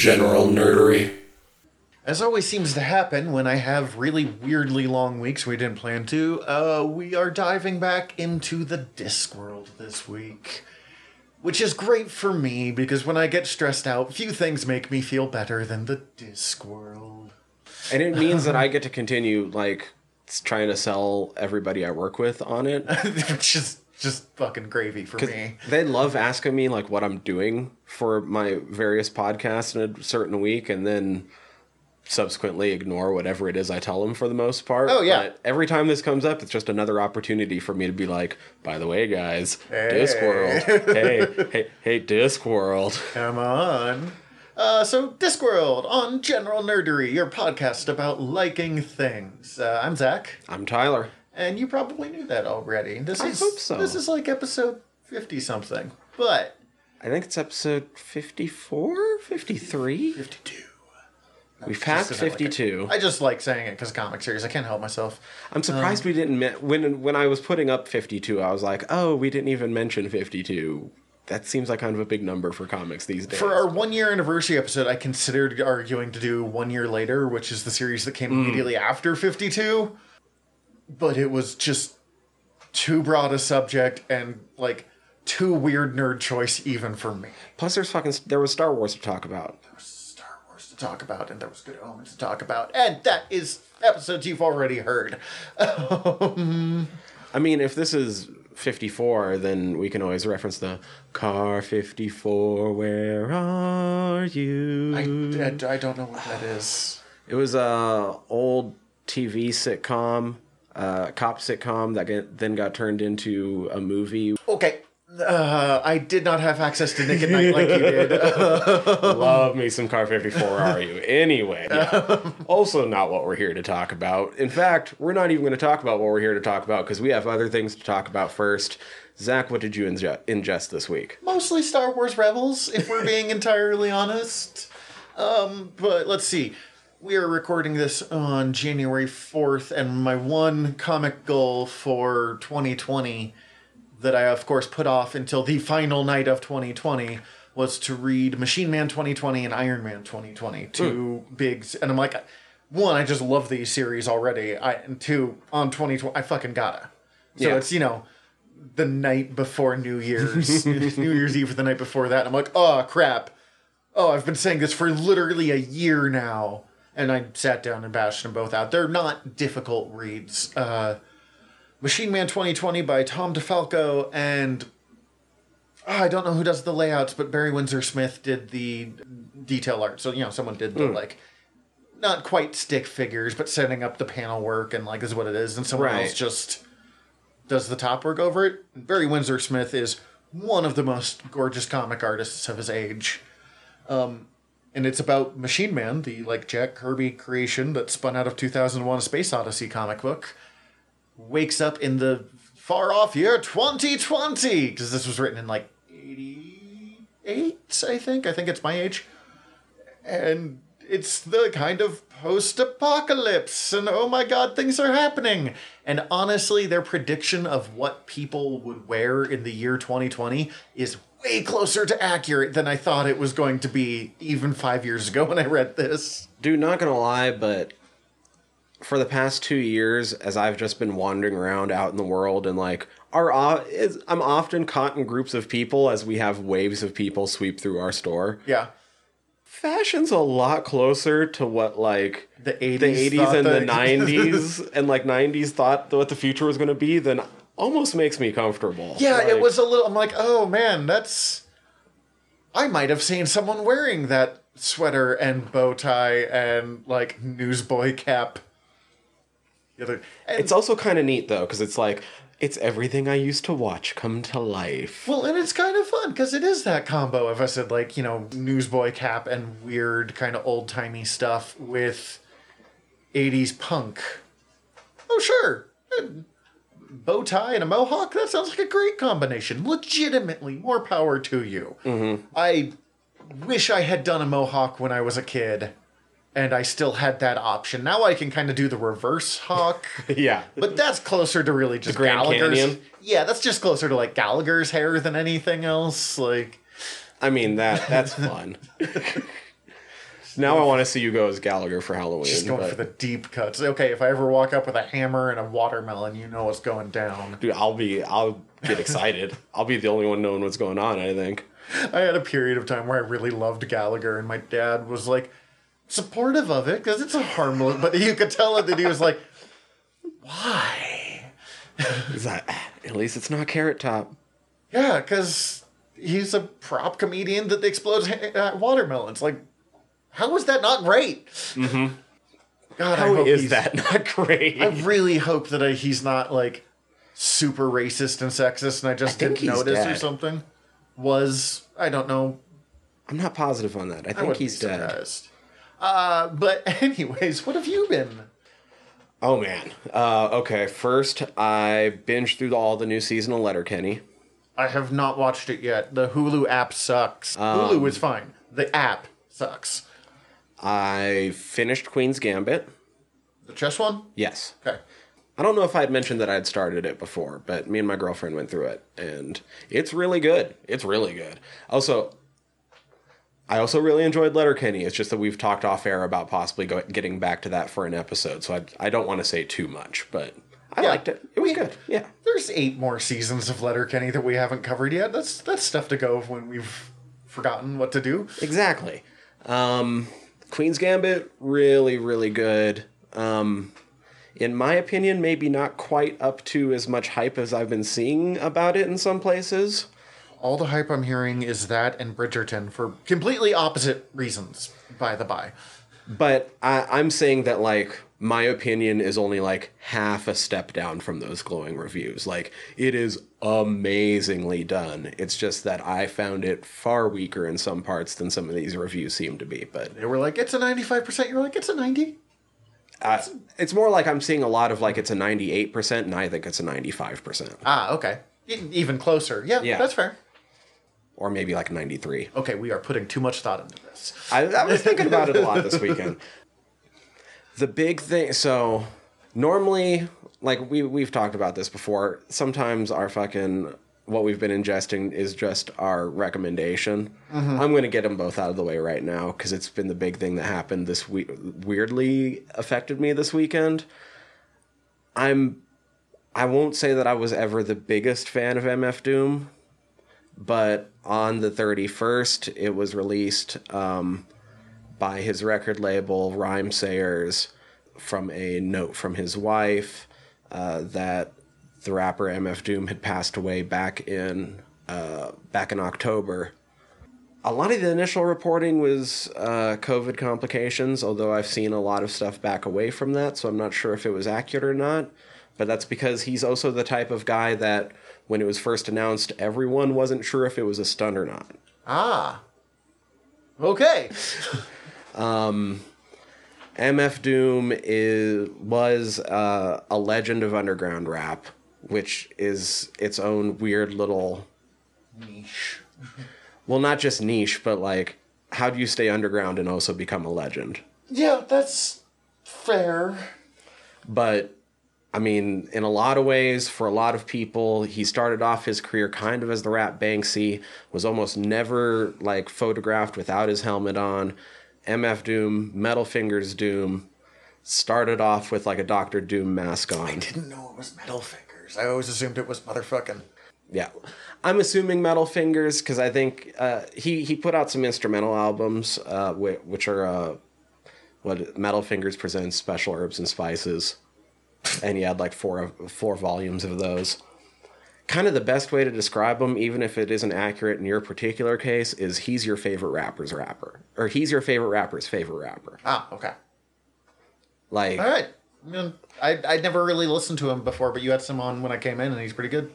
general nerdery. As always seems to happen when I have really weirdly long weeks we didn't plan to, uh, we are diving back into the Discworld this week. Which is great for me because when I get stressed out, few things make me feel better than the Discworld. And it means that I get to continue like trying to sell everybody I work with on it. Which is just fucking gravy for me. They love asking me like what I'm doing for my various podcasts in a certain week, and then subsequently ignore whatever it is I tell them for the most part. Oh, yeah. But every time this comes up, it's just another opportunity for me to be like, by the way, guys, Hey. Discworld, hey, hey, hey, Discworld. Come on. Uh, so, Discworld on General Nerdery, your podcast about liking things. Uh, I'm Zach. I'm Tyler. And you probably knew that already. This I is hope so. This is like episode fifty something, but I think it's episode 54, 53. fifty-two. We've passed Just 'cause I like 52. I just like saying it because comic series. I can't help myself. I'm surprised um, we didn't me- when when I was putting up 52. I was like, oh, we didn't even mention 52. That seems like kind of a big number for comics these days. For our one year anniversary episode, I considered arguing to do one year later, which is the series that came mm. immediately after fifty-two. But it was just too broad a subject and like too weird nerd choice even for me. Plus, there's fucking there was Star Wars to talk about. There was Star Wars to talk about, and there was good omens to talk about, and that is episodes you've already heard. I mean, if this is 54, then we can always reference the car 54. Where are you? I, I, I don't know what that is. It was a old TV sitcom, uh, cop sitcom that get, then got turned into a movie. Okay. Uh, I did not have access to Nick at Nite like you did. Love me some Car 54, are you? Anyway, yeah. also not what we're here to talk about. In fact, we're not even going to talk about what we're here to talk about because we have other things to talk about first. Zach, what did you inge- ingest this week? Mostly Star Wars Rebels, if we're being entirely honest. Um, but let's see. We are recording this on January 4th, and my one comic goal for 2020 that I, of course, put off until the final night of 2020 was to read Machine Man 2020 and Iron Man 2020. Two hmm. bigs. And I'm like, one, I just love these series already. I, and two, on 2020, I fucking gotta. So Yeah. it's, you know, the night before New Year's, New Year's Eve, or the night before that. And I'm like, oh crap. Oh, I've been saying this for literally a year now. And I sat down and bashed them both out. They're not difficult reads. Uh, Machine Man 2020 by Tom DeFalco and oh, I don't know who does the layouts, but Barry Windsor Smith did the detail art. So, you know, someone did the like not quite stick figures, but setting up the panel work and like is what it is, and someone Right. else just does the top work over it. Barry Windsor Smith is one of the most gorgeous comic artists of his age. Um, and it's about Machine Man, the like Jack Kirby creation that spun out of 2001: A Space Odyssey comic book. Wakes up in the far off year 2020 because this was written in like 88, I think. I think it's my age, and it's the kind of post-apocalypse and oh my god things are happening and honestly their prediction of what people would wear in the year 2020 is way closer to accurate than i thought it was going to be even five years ago when i read this Dude, not gonna lie, but for the past two years, as I've just been wandering around out in the world and like, are I'm often caught in groups of people as we have waves of people sweep through our store. yeah Fashion's a lot closer to what like The 80s the 80s and the 90s and like 90s thought what the future was going to be. Then almost makes me comfortable. Yeah, it was a little. I'm like, oh man, that's. I might have seen someone wearing that sweater and bow tie and like newsboy cap. And, It's also kind of neat though, because it's like it's everything I used to watch come to life. well, and it's kind of fun because it is that combo of I said like you know newsboy cap and weird kind of old timey stuff with 80s punk. Oh sure, bow tie and a mohawk. That sounds like a great combination. Legitimately, more power to you. Mm-hmm. I wish I had done a mohawk when I was a kid, and I still had that option. Now I can kind of do the reverse hawk. yeah. But that's closer to really just Grand Gallagher's. Canyon? Yeah, that's just closer to like Gallagher's hair than anything else. Like, I mean that that's fun. now I want to see you go as Gallagher for Halloween. Just going but- for the deep cuts. Okay, if I ever walk up with a hammer and a watermelon, you know what's going down. Dude, I'll be, I'll get excited. I'll be the only one knowing what's going on. I think. I had a period of time where I really loved Gallagher, and my dad was like supportive of it because it's a harmless. But you could tell it that he was like, "Why?" Is that at least it's not Carrot Top. Yeah, because he's a prop comedian that explodes ha- uh, watermelons. Like, how is that not great? Mm-hmm. God, I hope is he's- that not great? I really hope that I, he's not like super racist and sexist, and I just I think didn't he's notice or dead. something. Was I don't know. I'm not positive on that. I think he's be dead. surprised. Uh, but anyways, what have you been? Oh man. Uh, okay, first I binged through all the new season of Letterkenny. I have not watched it yet. The Hulu app sucks. Um, Hulu is fine. The app sucks. I finished Queen's Gambit. The chess one? Yes. Okay. I don't know if I had mentioned that I had started it before, but me and my girlfriend went through it, and it's really good. It's really good. Also, I also really enjoyed Letterkenny. It's just that we've talked off air about possibly go- getting back to that for an episode, so I, I don't want to say too much, but I Yeah. liked it. It was good. Yeah. There's eight more seasons of Letterkenny that we haven't covered yet. That's that's stuff to go when we've forgotten what to do. Exactly. Um, Queen's Gambit, really, really good. Um, in my opinion, maybe not quite up to as much hype as I've been seeing about it in some places. All the hype I'm hearing is that and Bridgerton for completely opposite reasons, by the by. But I, I'm saying that, like, my opinion is only like half a step down from those glowing reviews. Like, it is amazingly done. It's just that I found it far weaker in some parts than some of these reviews seem to be. But They were like, it's a 95%. You're like, it's a 90. uh, it's more like I'm seeing a lot of like it's a 98%, and I think it's a 95%. Ah, okay. E- Even closer. Yeah, Yeah. that's fair. or maybe like 93. Okay, we are putting too much thought into this. I, I was thinking about it a lot this weekend. The big thing, so normally, like we we've talked about this before. Sometimes our fucking what we've been ingesting is just our recommendation. I'm going to get them both out of the way right now because it's been the big thing that happened this week. Weirdly affected me this weekend. I'm. I won't say that I was ever the biggest fan of MF Doom, but on the 31st, it was released um, by his record label, Rhymesayers, from a note from his wife uh, that the rapper MF Doom had passed away back in uh, back in October. A lot of the initial reporting was uh, COVID complications, although I've seen a lot of stuff back away from that, so I'm not sure if it was accurate or not. But that's because he's also the type of guy that, when it was first announced, everyone wasn't sure if it was a stunt or not. Ah. Okay. MF Doom is was uh, a legend of underground rap, which is its own weird little Niche. well, not just niche, but like how do you stay underground and also become a legend? Yeah, that's fair. But I mean, in a lot of ways, for a lot of people, he started off his career kind of as the rap Banksy, was almost never like photographed without his helmet on. MF Doom, Metal Fingers Doom, started off with like a Doctor Doom mask on. I didn't know it was Metal Fingers. I always assumed it was motherfucking. Yeah, I'm assuming Metal Fingers because I think uh, he he put out some instrumental albums, uh, which, which are uh, what Metal Fingers presents special herbs and spices, and he had like four four volumes of those. Kind of the best way to describe him, even if it isn't accurate in your particular case, is he's your favorite rapper's rapper, or he's your favorite rapper's favorite rapper. Ah, okay. Like All right. I mean, I I never really listened to him before, but you had some on when I came in, and he's pretty good.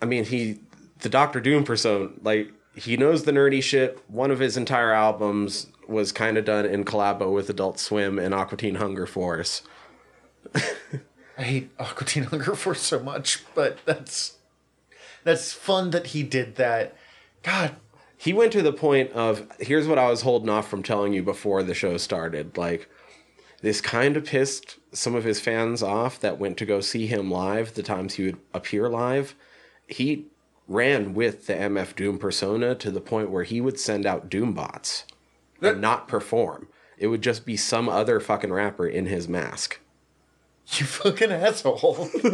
I mean, he, the Doctor Doom persona, like, he knows the nerdy shit. One of his entire albums was kind of done in collabo with Adult Swim and Aqua Teen Hunger Force. I hate Aqua Teen Hunger Force so much, but that's that's fun that he did that. God, He went to the point of here's what I was holding off from telling you before the show started. Like, this kind of pissed some of his fans off that went to go see him live the times he would appear live. He ran with the MF Doom persona to the point where he would send out Doom bots and not perform. It would just be some other fucking rapper in his mask. You fucking asshole.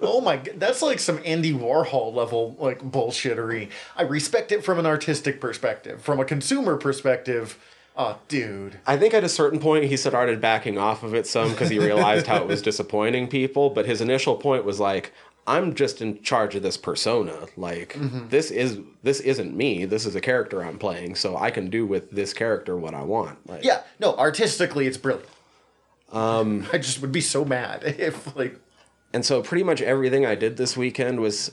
oh my god, that's like some Andy Warhol level like bullshittery. I respect it from an artistic perspective. From a consumer perspective, oh dude. I think at a certain point he started backing off of it some because he realized how it was disappointing people. But his initial point was like, I'm just in charge of this persona. Like mm-hmm. this is this isn't me. This is a character I'm playing, so I can do with this character what I want. Like, Yeah, no, artistically it's brilliant. Um I just would be so mad if like And so pretty much everything I did this weekend was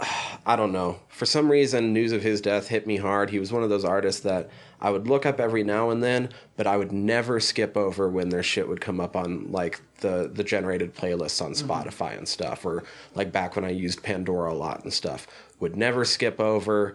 I don't know. For some reason news of his death hit me hard. He was one of those artists that I would look up every now and then, but I would never skip over when their shit would come up on like the the generated playlists on Spotify and stuff or like back when I used Pandora a lot and stuff. Would never skip over.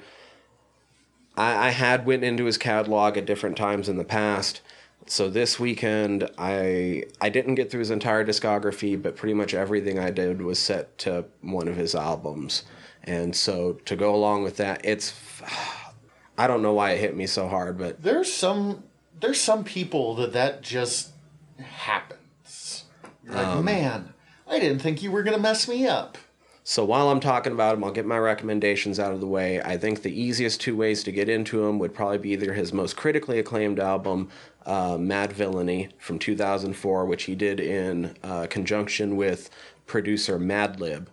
I, I had went into his catalog at different times in the past. So this weekend, I I didn't get through his entire discography, but pretty much everything I did was set to one of his albums. And so to go along with that, it's I don't know why it hit me so hard, but there's some there's some people that that just happens. You're like, um, man, I didn't think you were gonna mess me up. So while I'm talking about him, I'll get my recommendations out of the way. I think the easiest two ways to get into him would probably be either his most critically acclaimed album, uh, Madvillainy from 2004, which he did in uh, conjunction with producer Madlib.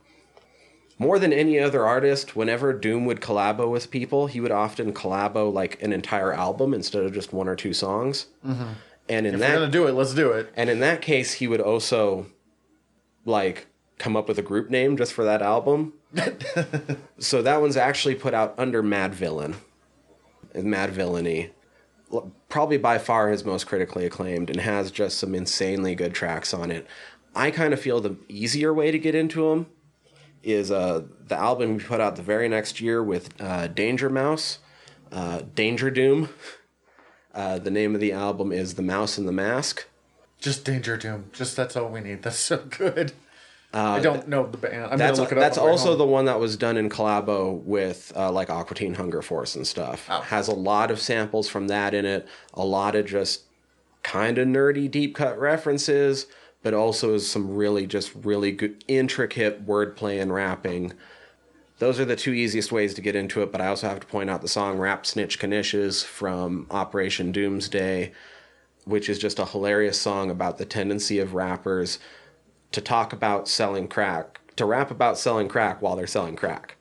More than any other artist, whenever Doom would collabo with people, he would often collabo like an entire album instead of just one or two songs. Mm-hmm. And in If that we're gonna do it, let's do it. and in that case, he would also like come up with a group name just for that album. so that one's actually put out under Madvillain. Mad Villainy. Probably by far his most critically acclaimed and has just some insanely good tracks on it. I kind of feel the easier way to get into him is uh, the album we put out the very next year with uh, Danger Mouse, uh, Danger Doom. Uh, the name of the album is The Mouse and the Mask. Just Danger Doom. Just that's all we need. That's so good. I don't know the band. I'm Uh, That's gonna look it up. that's on the way also home. the one that was done in collabo with uh, like Aqua Teen Hunger Force and stuff. Oh. Has a lot of samples from that in it. A lot of just kind of nerdy deep cut references, but also is some really just really good intricate wordplay and rapping. Those are the two easiest ways to get into it, but I also have to point out the song Rap Snitch Knishes from Operation Doomsday, which is just a hilarious song about the tendency of rappers to talk about selling crack, to rap about selling crack while they're selling crack.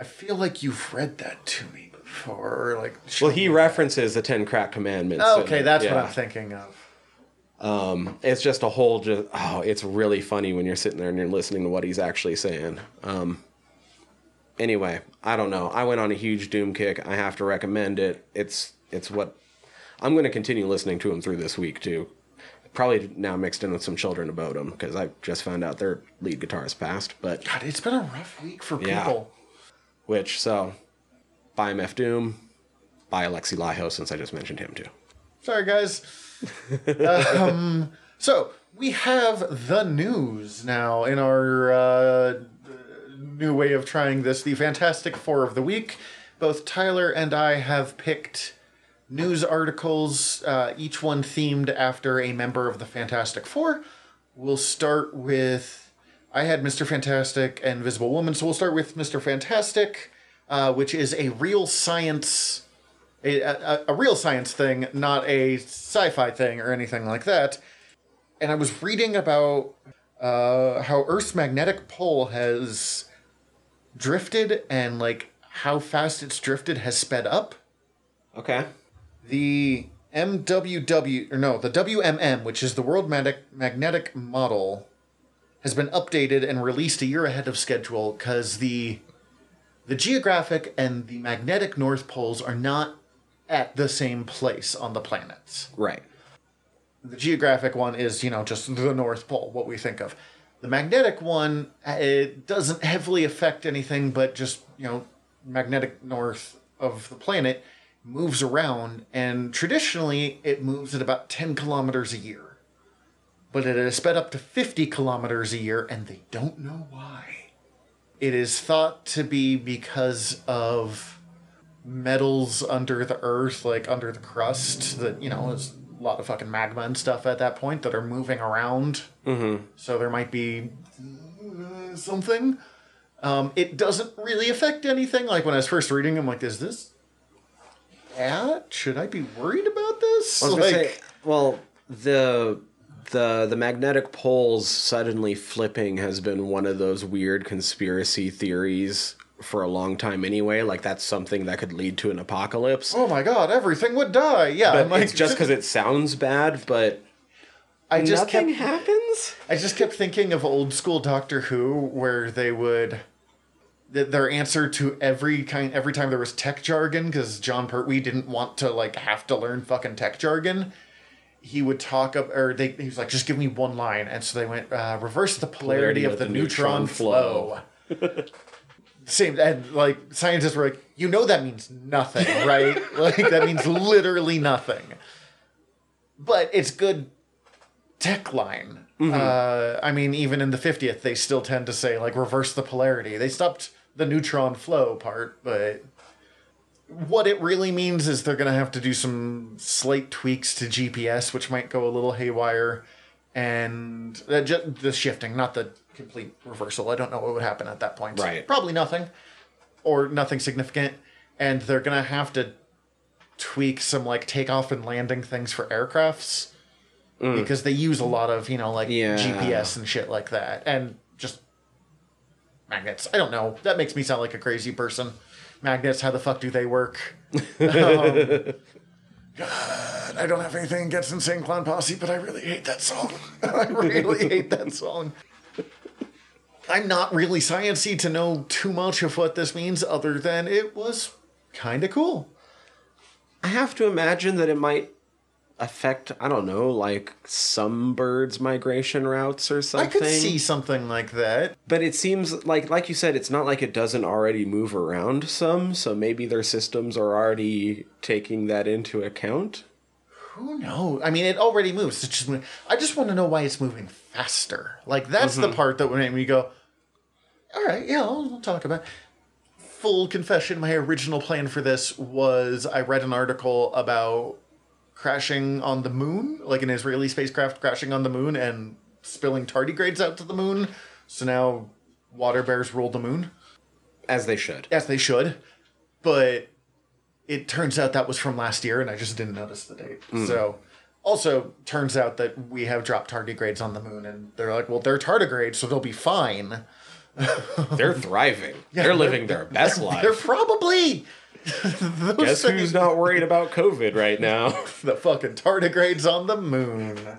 I feel like you've read that to me before. Like, Well, he references the Ten Crack Commandments. Oh, okay, that's yeah. what I'm thinking of. It's just a whole, just oh, it's really funny when you're sitting there and you're listening to what he's actually saying. Um, anyway, I don't know. I went on a huge Doom kick. I have to recommend it. It's it's what I'm going to continue listening to him through this week too. Probably now mixed in with some Children of Bodom because I just found out their lead guitarist passed. But God, it's been a rough week for Yeah. people. which so buy MF Doom, buy Alexi Laiho since I just mentioned him too. Sorry, guys. um, so we have the news now in our uh, new way of trying this. The Fantastic Four of the week. Both Tyler and I have picked news articles, uh, each one themed after a member of the Fantastic Four. We'll start with. I had Mr. Fantastic and Invisible Woman, so we'll start with Mr. Fantastic, uh, which is a real science a, a, a real science thing, not a sci-fi thing or anything like that. And I was reading about uh, how Earth's magnetic pole has drifted and like how fast it's drifted has sped up. Okay. The MWW or no, the WMM, which is the World Mag- Magnetic Model, has been updated and released a year ahead of schedule because the the geographic and the magnetic north poles are not at the same place on the planets. Right. The geographic one is, you know, just the North Pole, what we think of. The magnetic one, uh, it doesn't heavily affect anything, but just, you know, magnetic north of the planet moves around, and traditionally it moves at about 10 kilometers a year. But it has sped up to 50 kilometers a year, and they don't know why. It is thought to be because of metals under the earth, like under the crust, that you know is a lot of fucking magma and stuff at that point that are moving around. Mm-hmm. So there might be something. Um, it doesn't really affect anything. Like when I was first reading, I'm like, is this bad? Should I be worried about this? Was like, say, well, the the the magnetic poles suddenly flipping has been one of those weird conspiracy theories for a long time anyway. Like that's something that could lead to an apocalypse. oh my god, everything would die. Yeah, But like, it's just because it sounds bad, but I just nothing kept happens. I just kept thinking of old school Doctor Who, where they would their answer to every kind every time there was tech jargon because Jon Pertwee didn't want to like have to learn fucking tech jargon. He would talk up, or they, he was like, just give me one line, and so they went, uh, reverse the polarity, of, the, neutron, flow. Same, and like scientists were like, you know that means nothing, right? like that means literally nothing. But it's good tech line. Uh, I mean, even in the 50th, they still tend to say, like, reverse the polarity. They stopped the neutron flow part, but what it really means is they're going to have to do some slight tweaks to GPS, which might go a little haywire. And uh, ju- the shifting, not the complete reversal. I don't know what would happen at that point. Right. Probably nothing, or nothing significant. And they're going to have to tweak some, like, takeoff and landing things for aircrafts because they use a lot of you know like Yeah. GPS and shit like that, and just magnets. I don't know. That makes me sound like a crazy person. Magnets, how the fuck do they work? Um, God, I don't have anything against Insane Clown Posse, but I really hate that song. I really hate that song. I'm not really sciencey to know too much of what this means, other than it was kind of cool. I have to imagine that it might affect I don't know, like some birds' migration routes or something. I could see something like that. But it seems like like you said, it's not like it doesn't already move around some, so maybe their systems are already taking that into account. Who knows? I mean, it already moves. It's just, I just want to know why it's moving faster. Like that's the mm-hmm. part that would make me go, "All right, yeah, I'll, I'll talk about." it." Full confession: My original plan for this was I read an article about crashing on the moon, like an Israeli spacecraft crashing on the moon and spilling tardigrades out to the moon. So now water bears rule the moon As they should. as they should. But it turns out that was from last year, and I just didn't notice the date. Mm. So, also turns out that we have dropped tardigrades on the moon, and they're like, "Well, they're tardigrades, so they'll be fine." They're thriving. they're living their best life. They're probably Guess things- who's not worried about COVID right now? the fucking tardigrades on the moon.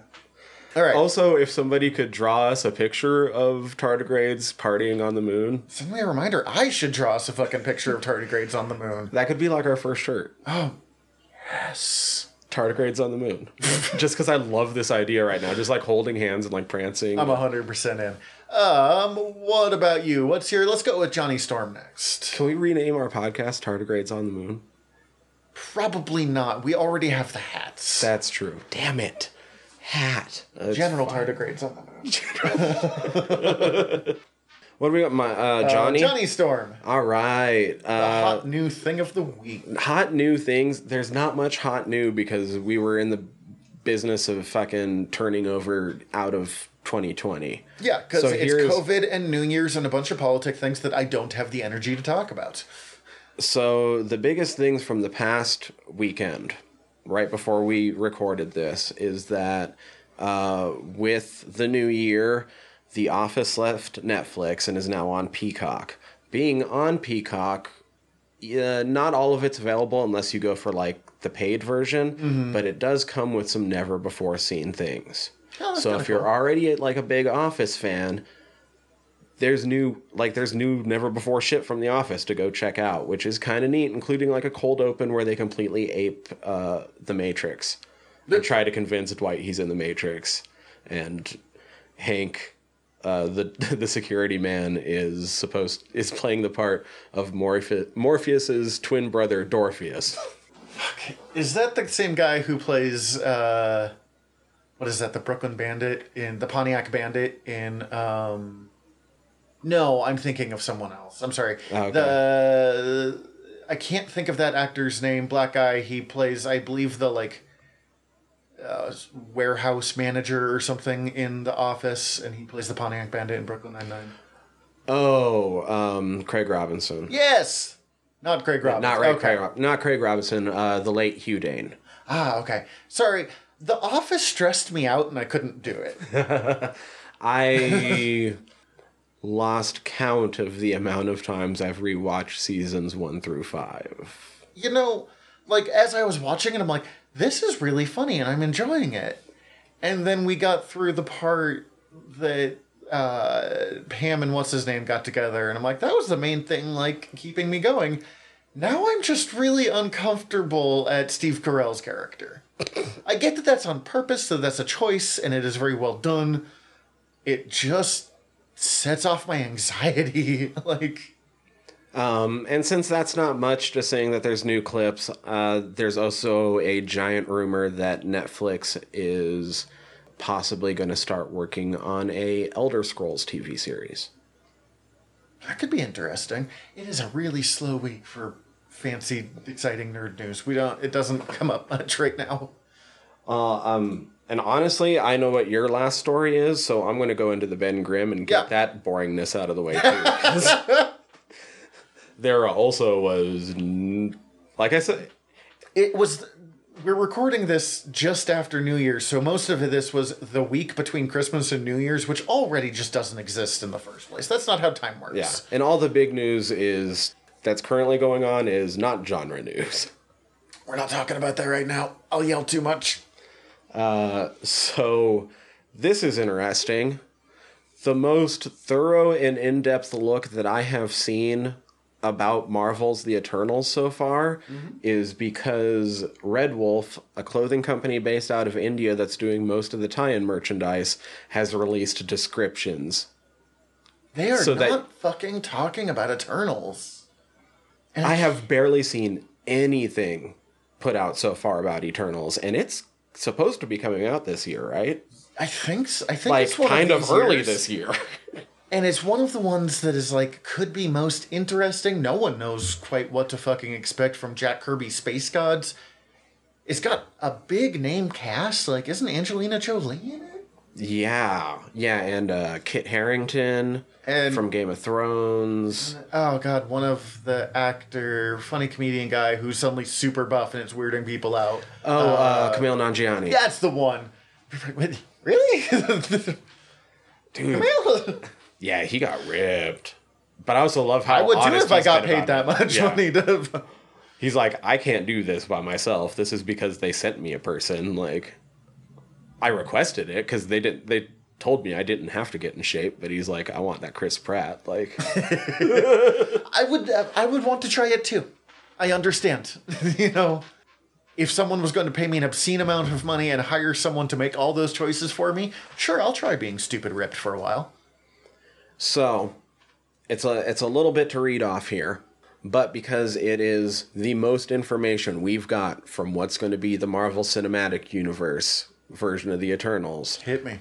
All right, Also, if somebody could draw us a picture of tardigrades partying on the moon, send me a reminder. I should draw us a fucking picture of tardigrades on the moon. that could be like our first shirt. Oh, yes. Tardigrades on the moon. just because I love this idea right now. Just like holding hands and like prancing. I'm hundred percent in. Um, what about you? What's your? Let's go with Johnny Storm next. Can we rename our podcast Tardigrades on the Moon? Probably not. We already have the hats. That's true. Damn it. Hat. That's General fine. tardigrades on the moon. What do we got? My uh, Johnny. Johnny Storm. All right. The Uh, hot new thing of the week. hot new things. There's not much hot new because we were in the business of fucking turning over out of 2020. Yeah, because So it's COVID and New Year's and a bunch of politic things that I don't have the energy to talk about. So the biggest things from the past weekend, right before we recorded this, is that uh, with the new year, The Office left Netflix and is now on Peacock. Being on Peacock, uh, not all of it's available unless you go for like the paid version, but it does come with some never before seen things. Oh, so if you're cool. already like a big Office fan, there's new like there's new never before shit from the office to go check out which is kind of neat including like a cold open where they completely ape uh, the matrix and try to convince dwight he's in the matrix and hank uh, the the security man is supposed is playing the part of Morpheus, Morpheus's twin brother Dorpheus. Is that the same guy who plays uh what is that, the Brooklyn Bandit in the Pontiac Bandit in um No, I'm thinking of someone else. I'm sorry. Oh, okay. The I can't think of that actor's name. Black guy. He plays, I believe, the like uh, warehouse manager or something in The Office, and he plays the Pontiac Bandit in Brooklyn Nine Nine. Oh, um, Craig Robinson. Yes, not Craig Robinson. Not right, Okay. Craig, not Craig Robinson. Uh, the late Hugh Dane. Ah, okay. Sorry. The Office stressed me out, and I couldn't do it. I lost count of the amount of times I've rewatched seasons one through five. you know, like as I was watching it, I'm like, this is really funny and I'm enjoying it. And then we got through the part that uh, Pam and what's his name got together, and I'm like, that was the main thing, like keeping me going. Now I'm just really uncomfortable at Steve Carell's character. I get that that's on purpose, so that's a choice, and it is very well done. It just sets off my anxiety. like, Um, and since that's not much, just saying that there's new clips, uh, there's also a giant rumor that Netflix is possibly going to start working on a Elder Scrolls TV series. That could be interesting. It is a really slow week for fancy, exciting nerd news. We don't. It doesn't come up much right now. Uh, um, and honestly, I know what your last story is, so I'm going to go into the Ben Grimm and get Yeah. that boringness out of the way too. there also was, like I said, It was. We're recording this just after New Year's, so most of this was the week between Christmas and New Year's, which already just doesn't exist in the first place. That's not how time works. yeah. And all the big news is that's currently going on is not genre news. We're not talking about that right now. I'll yell too much. Uh, so this is interesting. The most thorough and in-depth look that I have seen about Marvel's The Eternals so far mm-hmm. is because Red Wolf, a clothing company based out of India that's doing most of the tie-in merchandise, has released descriptions. They are So not that- fucking talking about Eternals. I have barely seen anything put out so far about Eternals, and it's supposed to be coming out this year, right? I think. s- I think Like it's kind of, of, early years. this year. And it's one of the ones that is like could be most interesting. No one knows quite what to fucking expect from Jack Kirby's Space Gods. It's got a big name cast. Like, isn't Angelina Jolie in it? Yeah, yeah, and uh, Kit Harington And- from Game of Thrones. Oh god, one of the actor, funny comedian guy who's suddenly super buff and it's weirding people out. Oh, uh, Kumail Nanjiani. That's the one. Really? Dude, Camille? yeah, he got ripped. But I also love how I would too honest if I got paid that much Yeah. money to. He's like, I can't do this by myself. This is because they sent me a person. Like, I requested it because they didn't. They told me I didn't have to get in shape. But he's like, I want that Chris Pratt. Like, I would uh, I would want to try it too. I understand. you know, if someone was going to pay me an obscene amount of money and hire someone to make all those choices for me, sure, I'll try being stupid ripped for a while. So, it's a it's a little bit to read off here, but because it is the most information we've got from what's going to be the Marvel Cinematic Universe version of the Eternals, Hit me.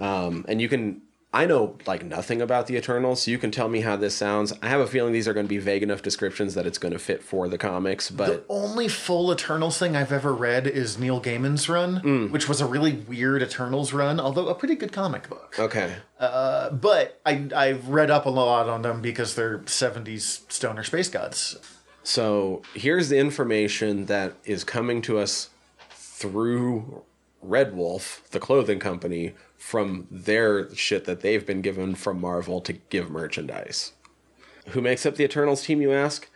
Um, and you can. I know like nothing about the Eternals, so you can tell me how this sounds. I have a feeling these are going to be vague enough descriptions that it's going to fit for the comics, but The only full Eternals thing I've ever read is Neil Gaiman's run, which was a really weird Eternals run, although a pretty good comic book. okay. But I I've read up a lot on them because they're 70s stoner space gods. So here's the information that is coming to us through Red Wolf, the clothing company, from their shit that they've been given from Marvel to give merchandise. Who makes up the Eternals team, you ask?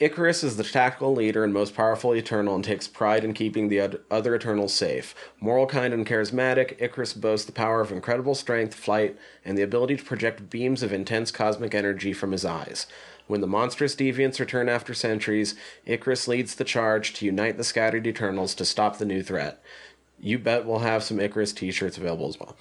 Ikaris is the tactical leader and most powerful Eternal and takes pride in keeping the other Eternals safe. Moral, kind, and charismatic, Ikaris boasts the power of incredible strength, flight, and the ability to project beams of intense cosmic energy from his eyes. When the monstrous deviants return after centuries, Ikaris leads the charge to unite the scattered Eternals to stop the new threat. You bet we'll have some Ikaris t shirts available as well.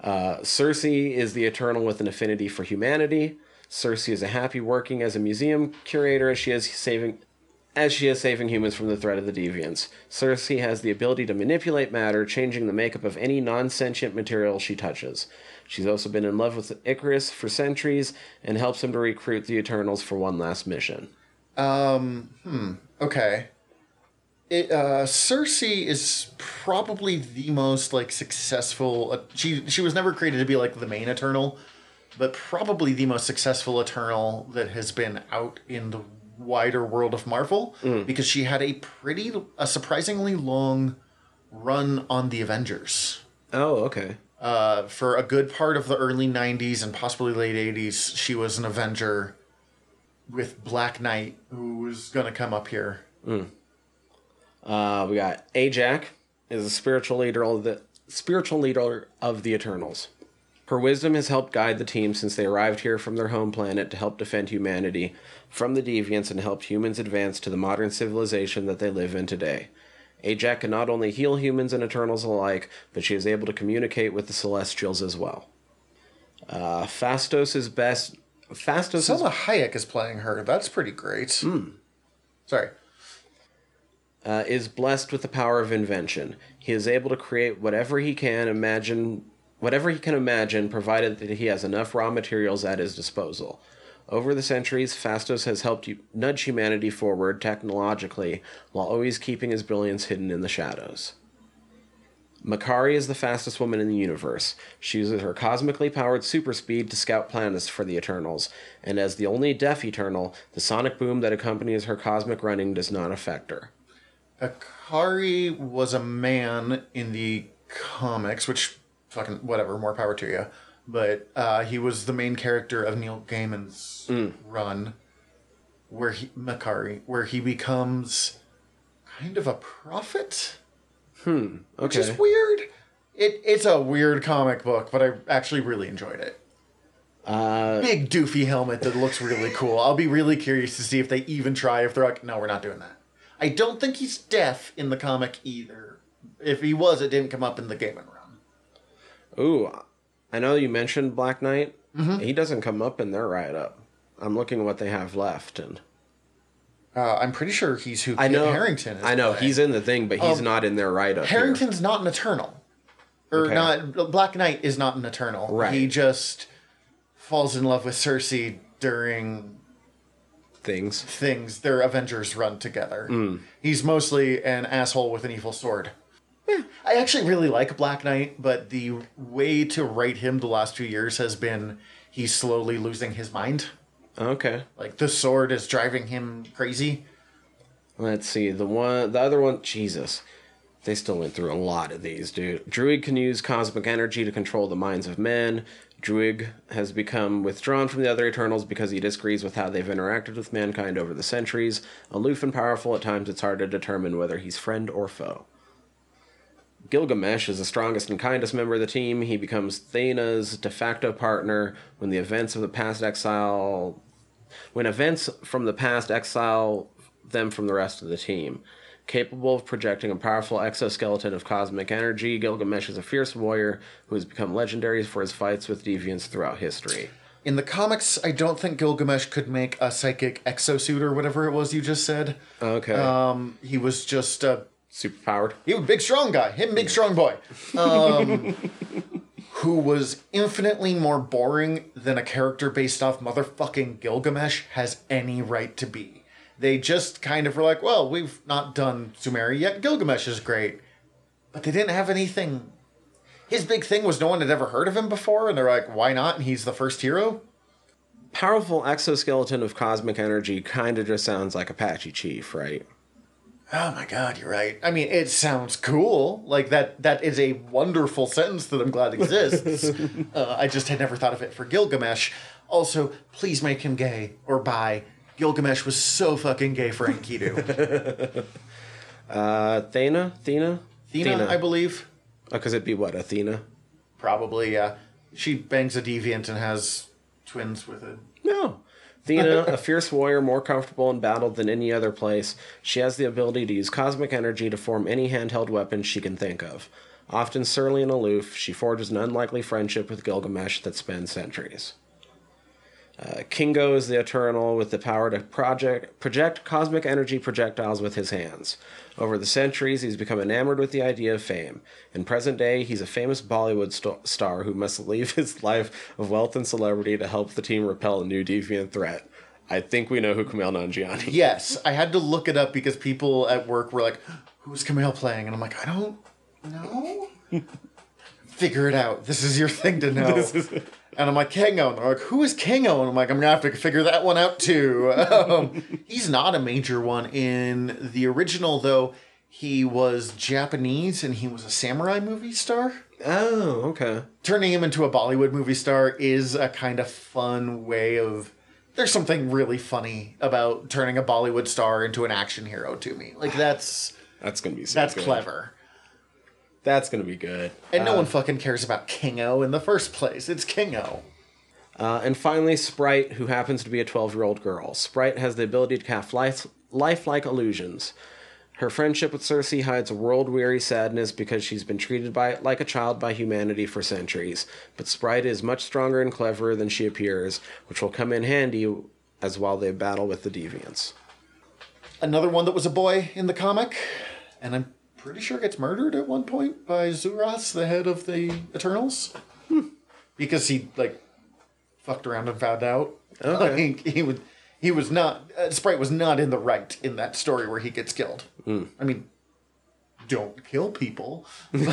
Uh, Sersi is the Eternal with an affinity for humanity. Sersi is a happy working as a museum curator as she is saving as she is saving humans from the threat of the deviants. Sersi has the ability to manipulate matter, changing the makeup of any non sentient material she touches. She's also been in love with Ikaris for centuries and helps him to recruit the Eternals for one last mission. Um, hmm, okay. It, uh, Sersi is probably the most like successful. Uh, she she was never created to be like the main Eternal, but probably the most successful Eternal that has been out in the wider world of Marvel because she had a pretty a surprisingly long run on the Avengers. Oh, okay. Uh, for a good part of the early '90s and possibly late '80s, she was an Avenger with Black Knight, who was gonna come up here. Uh, we got Ajak is a spiritual leader of the spiritual leader of the Eternals. Her wisdom has helped guide the team since they arrived here from their home planet to help defend humanity from the deviants and help humans advance to the modern civilization that they live in today. Ajak can not only heal humans and Eternals alike, but she is able to communicate with the Celestials as well. Uh, Phastos is best. Phastos is Salma Hayek is playing her. That's pretty great. Sorry. Uh, is blessed with the power of invention. He is able to create whatever he can imagine, whatever he can imagine, provided that he has enough raw materials at his disposal. Over the centuries, Phastos has helped nudge humanity forward technologically while always keeping his brilliance hidden in the shadows. Makkari is the fastest woman in the universe. She uses her cosmically powered super speed to scout planets for the Eternals, and as the only deaf Eternal, the sonic boom that accompanies her cosmic running does not affect her. Akari was a man in the comics, which fucking whatever, more power to you. But uh, he was the main character of Neil Gaiman's run, where he Makkari, where he becomes kind of a prophet, Okay. which is weird. It it's a weird comic book, but I actually really enjoyed it. Uh, Big doofy helmet that looks really cool. I'll be really curious to see if they even try. If they're like, no, we're not doing that. I don't think he's deaf in the comic either. If he was, it didn't come up in the Gaiman run. ooh, I know you mentioned Black Knight. He doesn't come up in their write up. I'm looking at what they have left, and Uh, I'm pretty sure he's who I know Harington is. I know playing. he's in the thing, but he's not in their write up. Harington's not an Eternal, or Okay. not. Black Knight is not an Eternal. Right. He just falls in love with Sersi during things. things their Avengers run together. Hmm. He's mostly an asshole with an evil sword. I actually really like Black Knight, but the way to write him the last few years has been he's slowly losing his mind. Okay, Like the sword is driving him crazy. let's see the one, the other one. Jesus, they still went through a lot of these, dude. Druid can use cosmic energy to control the minds of men. Druid has become withdrawn from the other Eternals because he disagrees with how they've interacted with mankind over the centuries. Aloof and powerful, at times it's hard to determine whether he's friend or foe. Gilgamesh is the strongest and kindest member of the team. He becomes Thena's de facto partner when the events of the past exile when events from the past exile them from the rest of the team. Capable of projecting a powerful exoskeleton of cosmic energy, Gilgamesh is a fierce warrior who has become legendary for his fights with deviants throughout history. In the comics, I don't think Gilgamesh could make a psychic exosuit or whatever it was you just said. Okay. Um, he was just a Super powered. he was a big strong guy, him big strong boy, um, who was infinitely more boring than a character based off motherfucking Gilgamesh has any right to be. They just kind of were like, well, we've not done Sumeri yet. Gilgamesh is great, but they didn't have anything. His big thing was no one had ever heard of him before, and they're like, why not? And he's the first hero. Powerful exoskeleton of cosmic energy kind of just sounds like Apache Chief, right? Oh my god, you're right. I mean, it sounds cool. Like that that is a wonderful sentence that I'm glad exists. uh, I just had never thought of it for Gilgamesh. Also, please make him gay or bi. Gilgamesh was so fucking gay for Enkidu. Uh, Thena? Thena? Athena, I believe. Because it'd be what, Athena? Probably, yeah. She bangs a deviant and has twins with it. No. Thena, a fierce warrior more comfortable in battle than any other place, she has the ability to use cosmic energy to form any handheld weapon she can think of. Often surly and aloof, she forges an unlikely friendship with Gilgamesh that spans centuries. Uh, Kingo is the Eternal with the power to project, project cosmic energy projectiles with his hands. Over the centuries, he's become enamored with the idea of fame. In present day, he's a famous Bollywood st- star who must leave his life of wealth and celebrity to help the team repel a new deviant threat. I think we know who Kumail Nanjiani. Yes, I had to look it up because people at work were like, "Who's Kumail playing?" And I'm like, "I don't know." Figure it out. This is your thing to know. And I'm like, Kango. And they're like, who is Kango? And I'm like, I'm going to have to figure that one out too. Um, he's not a major one. In the original, though, he was Japanese and he was a samurai movie star. Oh, okay. Turning him into a Bollywood movie star is a kind of fun way of. There's something really funny about turning a Bollywood star into an action hero to me. Like, that's. That's gonna be so That's good. clever. That's gonna be good. And no one fucking cares about Kingo in the first place. It's Kingo. Uh, and finally, Sprite, who happens to be a 12 year old girl. Sprite has the ability to cast life, lifelike illusions. Her friendship with Sersi hides a world weary sadness because she's been treated by like a child by humanity for centuries. But Sprite is much stronger and cleverer than she appears, which will come in handy as while they battle with the deviants. Another one that was a boy in the comic, and I'm pretty sure gets murdered at one point by Zuras, the head of the Eternals, because he like fucked around and found out. Okay. Like, he would. He was not. Uh, Sprite was not in the right in that story where he gets killed. I mean, don't kill people, but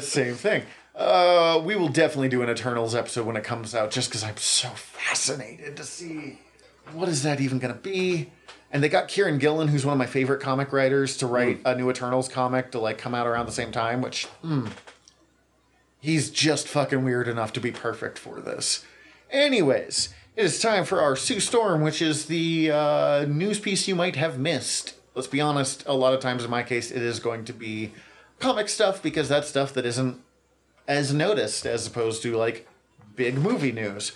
same thing. Uh, we will definitely do an Eternals episode when it comes out, just because I'm so fascinated to see what is that even going to be. And they got Kieran Gillen, who's one of my favorite comic writers, to write a new Eternals comic to like come out around the same time. Which, hmm, he's just fucking weird enough to be perfect for this. Anyways, it is time for our Sue Storm, which is the uh, news piece you might have missed. Let's be honest, a lot of times in my case, it is going to be comic stuff because that's stuff that isn't as noticed as opposed to like big movie news.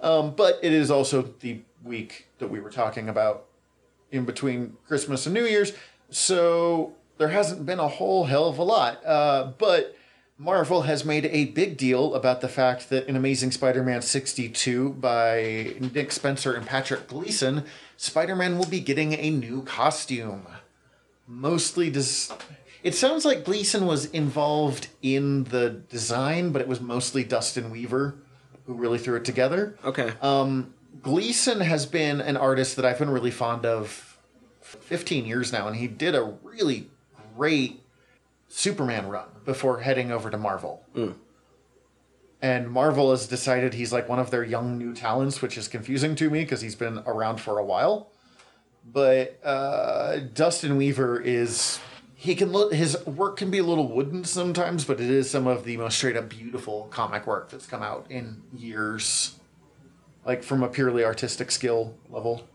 Um, but it is also the week that we were talking about in between Christmas and New Year's, so there hasn't been a whole hell of a lot. Uh, but Marvel has made a big deal about the fact that in Amazing Spider-Man 62 by Nick Spencer and Patrick Gleason, Spider-Man will be getting a new costume. Mostly does it sounds like Gleason was involved in the design, but it was mostly Dustin Weaver who really threw it together. Okay. Um, Gleason has been an artist that I've been really fond of 15 years now, and he did a really great Superman run before heading over to Marvel. And Marvel has decided he's like one of their young new talents, which is confusing to me because he's been around for a while. But uh, Dustin Weaver is he can look his work can be a little wooden sometimes, but it is some of the most straight up beautiful comic work that's come out in years like from a purely artistic skill level.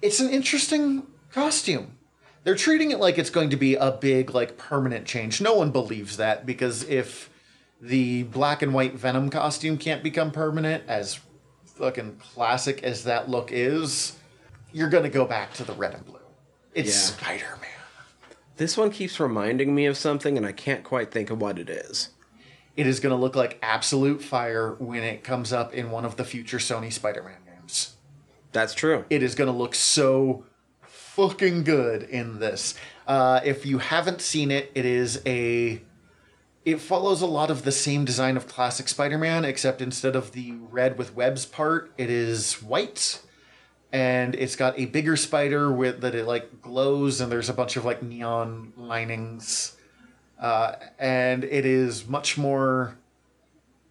It's an interesting costume. They're treating it like it's going to be a big, like, permanent change. No one believes that because if the black and white Venom costume can't become permanent, as fucking classic as that look is, you're gonna go back to the red and blue. It's Yeah. Spider Man. This one keeps reminding me of something, and I can't quite think of what it is. It is gonna look like absolute fire when it comes up in one of the future Sony Spider Man games. That's true. it is going to look so fucking good in this. Uh, if you haven't seen it, it is a. It follows a lot of the same design of classic Spider-Man, except instead of the red with webs part, it is white, and it's got a bigger spider with that it like glows, and there's a bunch of like neon linings, uh, and it is much more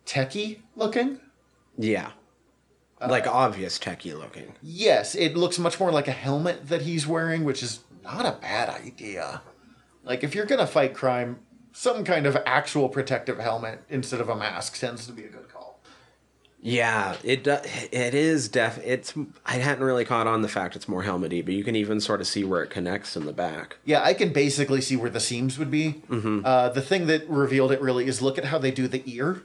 techy looking. Yeah. like obvious techie looking. Yes, it looks much more like a helmet that he's wearing, which is not a bad idea. Like if you're gonna fight crime, some kind of actual protective helmet instead of a mask tends to be a good. Yeah, it it is def. It's I hadn't really caught on the fact it's more helmety, but you can even sort of see where it connects in the back. Yeah, I can basically see where the seams would be. Uh, the thing that revealed it really is look at how they do the ear.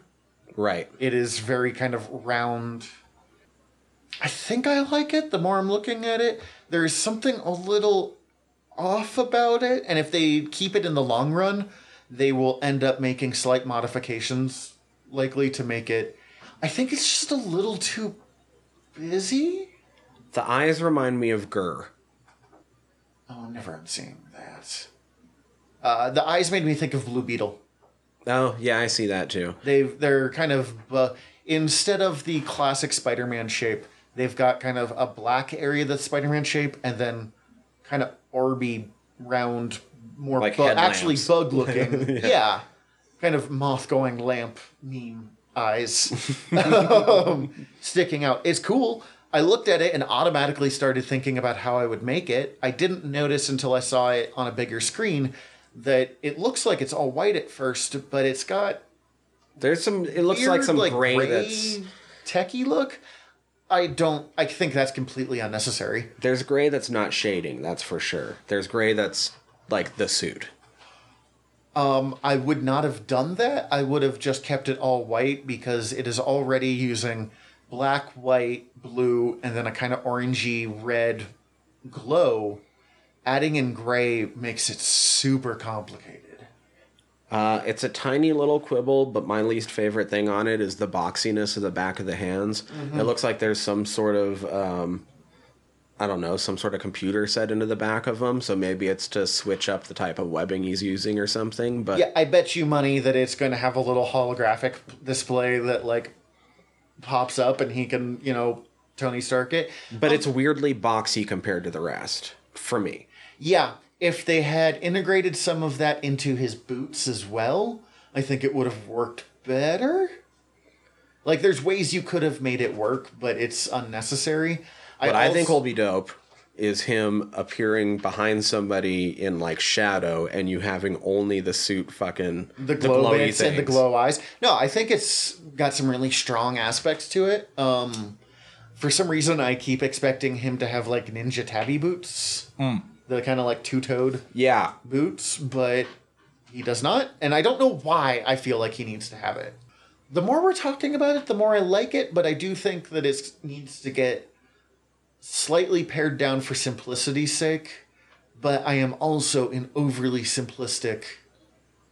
Right. It is very kind of round. I think I like it. The more I'm looking at it, there is something a little off about it, and if they keep it in the long run, they will end up making slight modifications, likely to make it. I think it's just a little too busy. The eyes remind me of Gurr. Oh, never am seeing that. Uh, the eyes made me think of Blue Beetle. Oh, yeah, I see that too. They've they're kind of uh, instead of the classic Spider-Man shape, they've got kind of a black area that's Spider-Man shape, and then kind of orby, round, more Like bu- actually bug looking. yeah. kind of moth going lamp meme eyes um, sticking out. It's cool. I looked at it and automatically started thinking about how I would make it. I didn't notice until I saw it on a bigger screen that it looks like it's all white at first, but it's got There's some. It looks like weird, some gray, that's. techie look. I don't. I think that's completely unnecessary. There's gray that's not shading. That's for sure. There's gray that's like the suit. Um, I would not have done that. I would have just kept it all white because it is already using black, white, blue, and then a kind of orangey red glow. Adding in gray makes it super complicated. Uh, it's a tiny little quibble, but my least favorite thing on it is the boxiness of the back of the hands. It looks like there's some sort of, um, I don't know, some sort of computer set into the back of them. So maybe it's to switch up the type of webbing he's using or something. But Yeah, I bet you money that it's going to have a little holographic display that like pops up and he can, you know, Tony Stark it. but um, it's weirdly boxy compared to the rest for me. Yeah, if they had integrated some of that into his boots as well, I think it would have worked better. Like, there's ways you could have made it work, but it's unnecessary. What I, think also- will be dope is him appearing behind somebody in like shadow and you having only the suit fucking the glow glowy bits and the glow eyes. No, I think it's got some really strong aspects to it. Um, for some reason, I keep expecting him to have like ninja tabi boots, the kind of like two toed Yeah, boots, but he does not. And I don't know why I feel like he needs to have it. The more we're talking about it, the more I like it, but I do think that it needs to get slightly pared down for simplicity's sake. But I am also an overly simplistic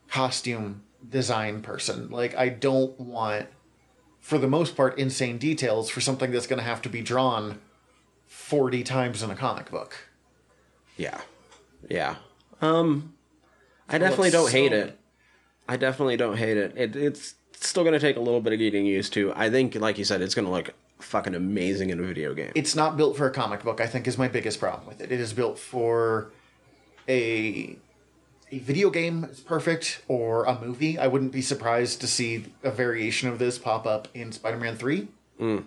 costume design person. Like, I don't want, for the most part, insane details for something that's going to have to be drawn 40 times in a comic book. yeah, yeah. Um, I definitely don't hate it. I definitely don't hate it. it. It's still gonna take a little bit of getting used to. I think, like you said, it's gonna look fucking amazing in a video game. it's not built for a comic book i think is my biggest problem with it. It is built for a a video game is perfect or a movie. I wouldn't be surprised to see a variation of this pop up in spider-man 3 hmm.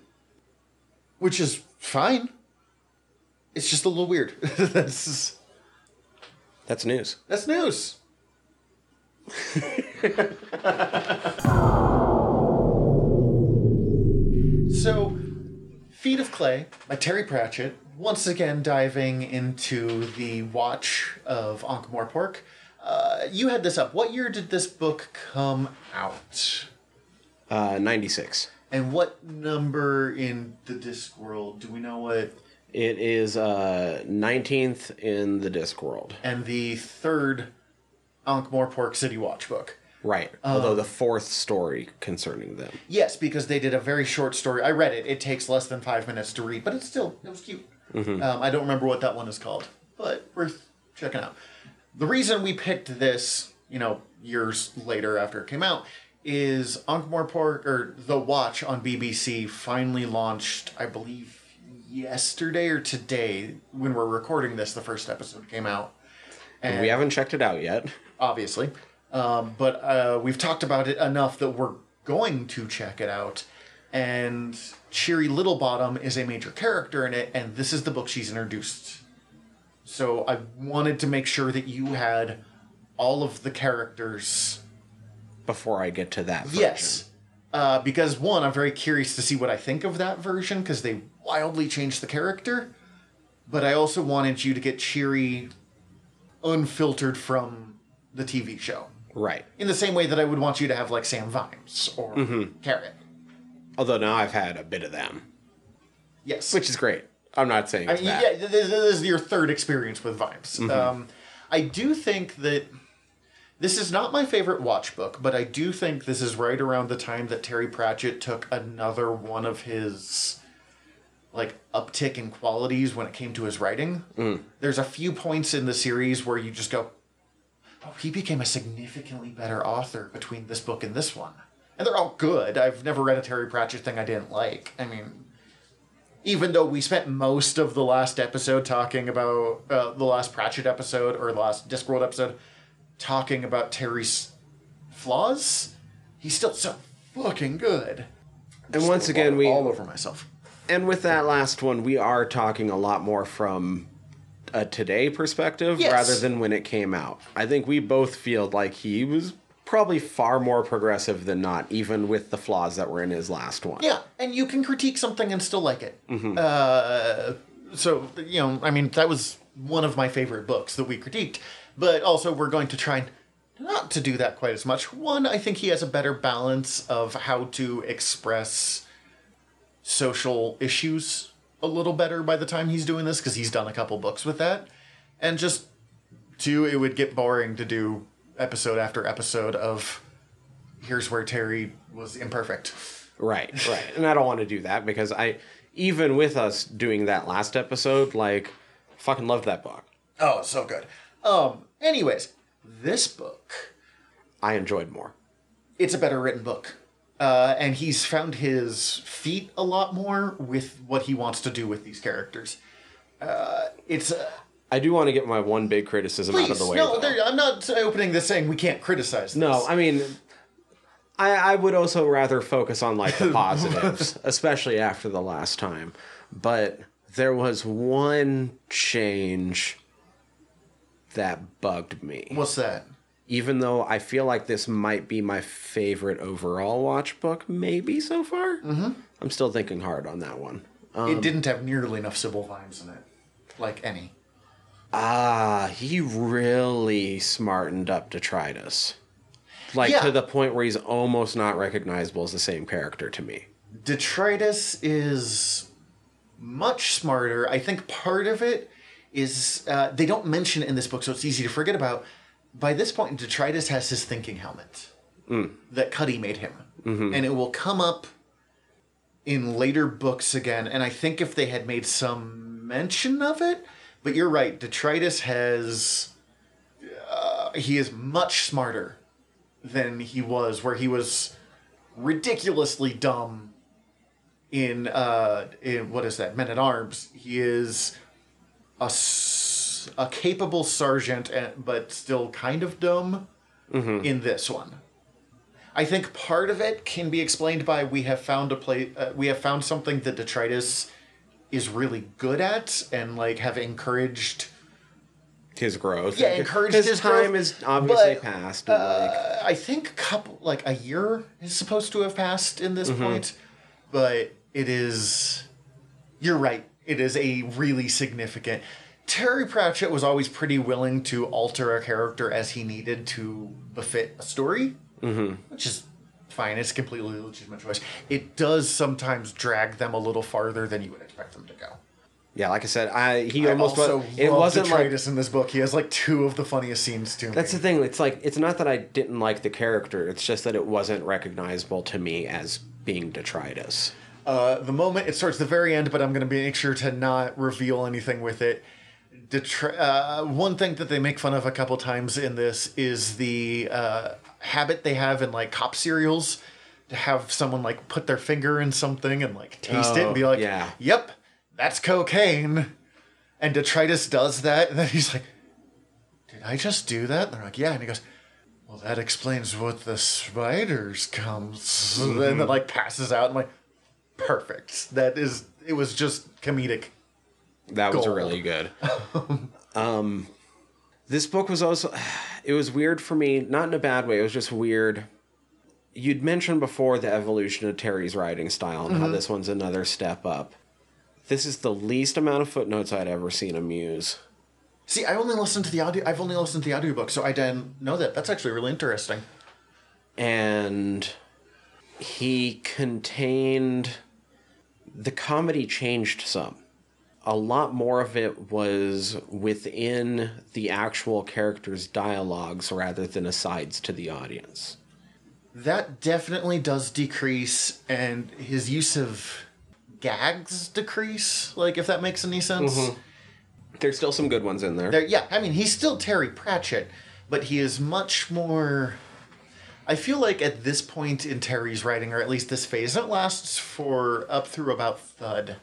which is fine. It's just a little weird. That's That's news. that's news. So, Feet of Clay by Terry Pratchett, once again diving into the watch of Ankh-Morpork. Uh, you had this up. What year did this book come out? Uh, ninety six. And what number in the Discworld? Do we know what? It is uh nineteenth in the Discworld. And the third Ankh-Morpork City Watch book. Right. Although the fourth story concerning them. Yes, because they did a very short story. I read it. It takes less than five minutes to read, but it's still it was cute. Um, I don't remember what that one is called, but worth checking out. The reason we picked this, you know, years later after it came out, is Ankh-Morpork or The Watch on BBC finally launched. I believe yesterday or today when we're recording this. The first episode came out. And We haven't checked it out yet. obviously. Um, but uh, we've talked about it enough that we're going to check it out. And Cheery Littlebottom is a major character in it, and this is the book she's introduced. So I wanted to make sure that you had all of the characters. Before I get to that. Version. Yes. Uh, because one, I'm very curious to see what I think of that version because they wildly changed the character. But I also wanted you to get Cheery unfiltered from the TV show. Right. In the same way that I would want you to have like Sam Vimes or mm-hmm. Carrot. Although now I've had a bit of them, Yes. which is great. I'm not saying I mean, yeah, this, is your third experience with Vimes. Mm-hmm. Um, I do think that This is not my favorite watch book, but I do think this is right around the time that Terry Pratchett took another one of his like uptick in qualities when it came to his writing. Mm. There's a few points in the series where you just go, "Oh, he became a significantly better author between this book and this one." And they're all good. I've never read a Terry Pratchett thing I didn't like. I mean, even though we spent most of the last episode talking about uh, the last Pratchett episode or the last Discworld episode talking about Terry's flaws, he's still so fucking good. And once again, we all over myself. and with that last one, we are talking a lot more from a today perspective Yes. rather than when it came out. I think we both feel like he was probably far more progressive than not, even with the flaws that were in his last one. Yeah, and you can critique something and still like it. Mm-hmm. Uh, so you know, I mean, that was one of my favorite books that we critiqued. But also, we're going to try and not to do that quite as much. One, I think he has a better balance of how to express social issues a little better by the time he's doing this because he's done a couple books with that. And just two, it would get boring to do episode after episode of here's where Terry was imperfect. Right, right. And I don't want to do that because I, even with us doing that last episode, like, fucking loved that book. Oh, so good. Um, anyways, this book, I enjoyed more. it's a better written book. Uh, and he's found his feet a lot more with what he wants to do with these characters. Uh, it's uh, I do want to get my one big criticism out of the way. no. There, I'm not opening this saying we can't criticize. This. No, I mean, I, I would also rather focus on like the positives, especially after the last time. But there was one change that bugged me. what's that? Even though I feel like this might be my favorite overall watch book, maybe so far. Mm-hmm. I'm still thinking hard on that one. Um, it didn't have nearly enough Sybil Vimes in it, like any. Ah, he really smartened up Detritus. Like Yeah. to the point where he's almost not recognizable as the same character to me. Detritus is much smarter. I think part of it is uh, they don't mention it in this book, so it's easy to forget about. By this point, Detritus has his thinking helmet that Cuddy made him, and it will come up in later books again. And I think if they had made some mention of it, but you're right, Detritus has uh, he is much smarter than he was, where he was ridiculously dumb in uh in what is that? Men at arms. He is a, a capable sergeant and, but still kind of dumb in this one i think part of it can be explained by we have found a play uh, we have found something that detritus is really good at and like have encouraged His growth. Yeah, encouraged his, his time growth, is obviously but, passed. and, like, Uh, I think a couple like a year is supposed to have passed in this point, but it is. You're right. It is a really significant. Terry Pratchett was always pretty willing to alter a character as he needed to befit a story, mm-hmm. which is fine. It's completely legitimate choice. It does sometimes drag them a little farther than you would expect them to go. yeah, like I said, I he I almost also was, it wasn't like Detritus in this book. He has like two of the funniest scenes to me. that's the thing. It's like it's not that I didn't like the character. It's just that it wasn't recognizable to me as being detritus. Uh, the moment it starts the very end, but I'm going to make sure to not reveal anything with it. Detri- uh, one thing that they make fun of a couple times in this is the uh, habit they have in like cop serials to have someone like put their finger in something and like taste it and be Oh, like, yeah. "Yep, that's cocaine." And Detritus does that, and then he's like, "Did I just do that?" And they're like, "Yeah," and he goes. Well, that explains what the spiders comes, and then like passes out. and like, perfect. That is, it was just comedic. That was Gold. really good. um, this book was also, it was weird for me, not in a bad way. It was just weird. You'd mentioned before the evolution of Terry's writing style and Mm-hmm. how this one's another step up. This is the least amount of footnotes I'd ever seen him use. See, I only listened to the audio. I've only listened to the audiobook, so I didn't know that. That's actually really interesting. and he contained the comedy changed some a lot more of it was within the actual characters' dialogues rather than asides to the audience. That definitely does decrease, and his use of gags decrease. Like, if that makes any sense. Mm-hmm. There's still some good ones in there. There, yeah, I mean, he's still Terry Pratchett, but he is much more. I feel like at this point in Terry's writing, or at least this phase, it lasts for up through about Thud,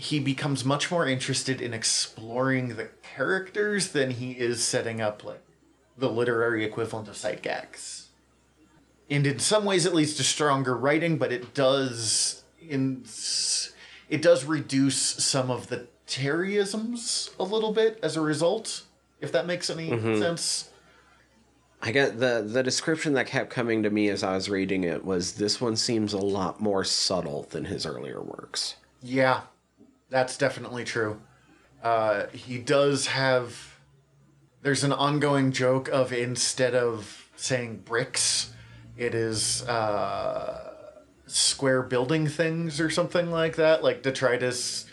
he becomes much more interested in exploring the characters than he is setting up like the literary equivalent of sight gags. And in some ways, it leads to stronger writing, but it does in it does reduce some of the Terryisms a little bit as a result. If that makes any mm-hmm. sense. I get the the description that kept coming to me as I was reading it was this one seems a lot more subtle than his earlier works. Yeah, that's definitely true. Uh, he does have. There's an ongoing joke of instead of saying bricks, it is uh, square building things or something like that. Like detritus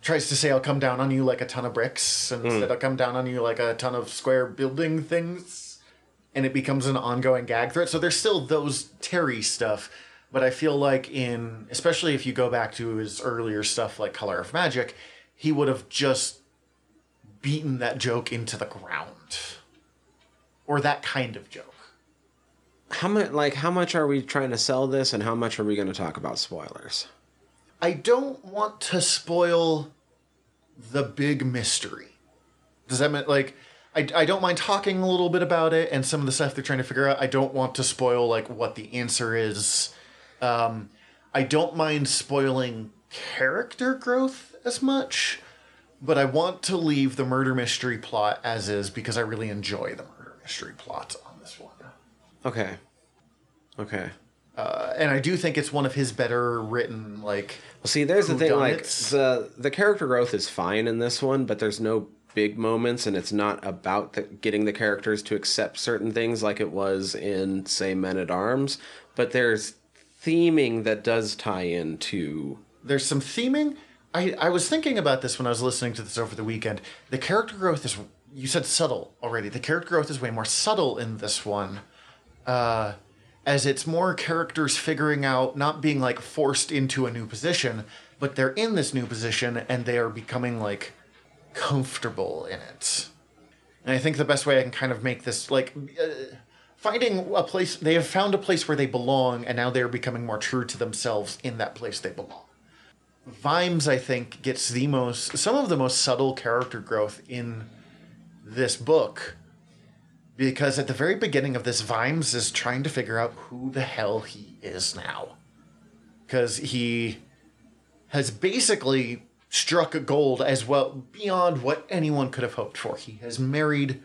tries to say, "I'll come down on you like a ton of bricks," and instead, "I'll come down on you like a ton of square building things." And it becomes an ongoing gag threat. So there's still those Terry stuff, but I feel like in, especially if you go back to his earlier stuff like Color of Magic, he would have just beaten that joke into the ground, or that kind of joke. How much like how much are we trying to sell this and how much are we going to talk about spoilers? I don't want to spoil the big mystery. Does that mean like I, I don't mind talking a little bit about it and some of the stuff they're trying to figure out. I don't want to spoil like what the answer is. Um, I don't mind spoiling character growth as much, but I want to leave the murder mystery plot as is because I really enjoy the murder mystery plot on this one. Okay. Okay. Uh, and I do think it's one of his better written like Well, see, there's the thing. Like the the character growth is fine in this one, but there's no big moments, and it's not about the, getting the characters to accept certain things like it was in, say, Men at Arms. But there's theming that does tie into. there's some theming. I, I was thinking about this when I was listening to this over the weekend. The character growth is, you said subtle already. The character growth is way more subtle in this one. Uh, as it's more characters figuring out, not being like forced into a new position, but they're in this new position and they are becoming like comfortable in it. And I think the best way I can kind of make this like uh, finding a place they have found a place where they belong and now they're becoming more true to themselves in that place they belong. Vimes, I think, gets the most some of the most subtle character growth in this book. Because at the very beginning of this, Vimes is trying to figure out who the hell he is now. Because he has basically struck gold as well beyond what anyone could have hoped for. He has married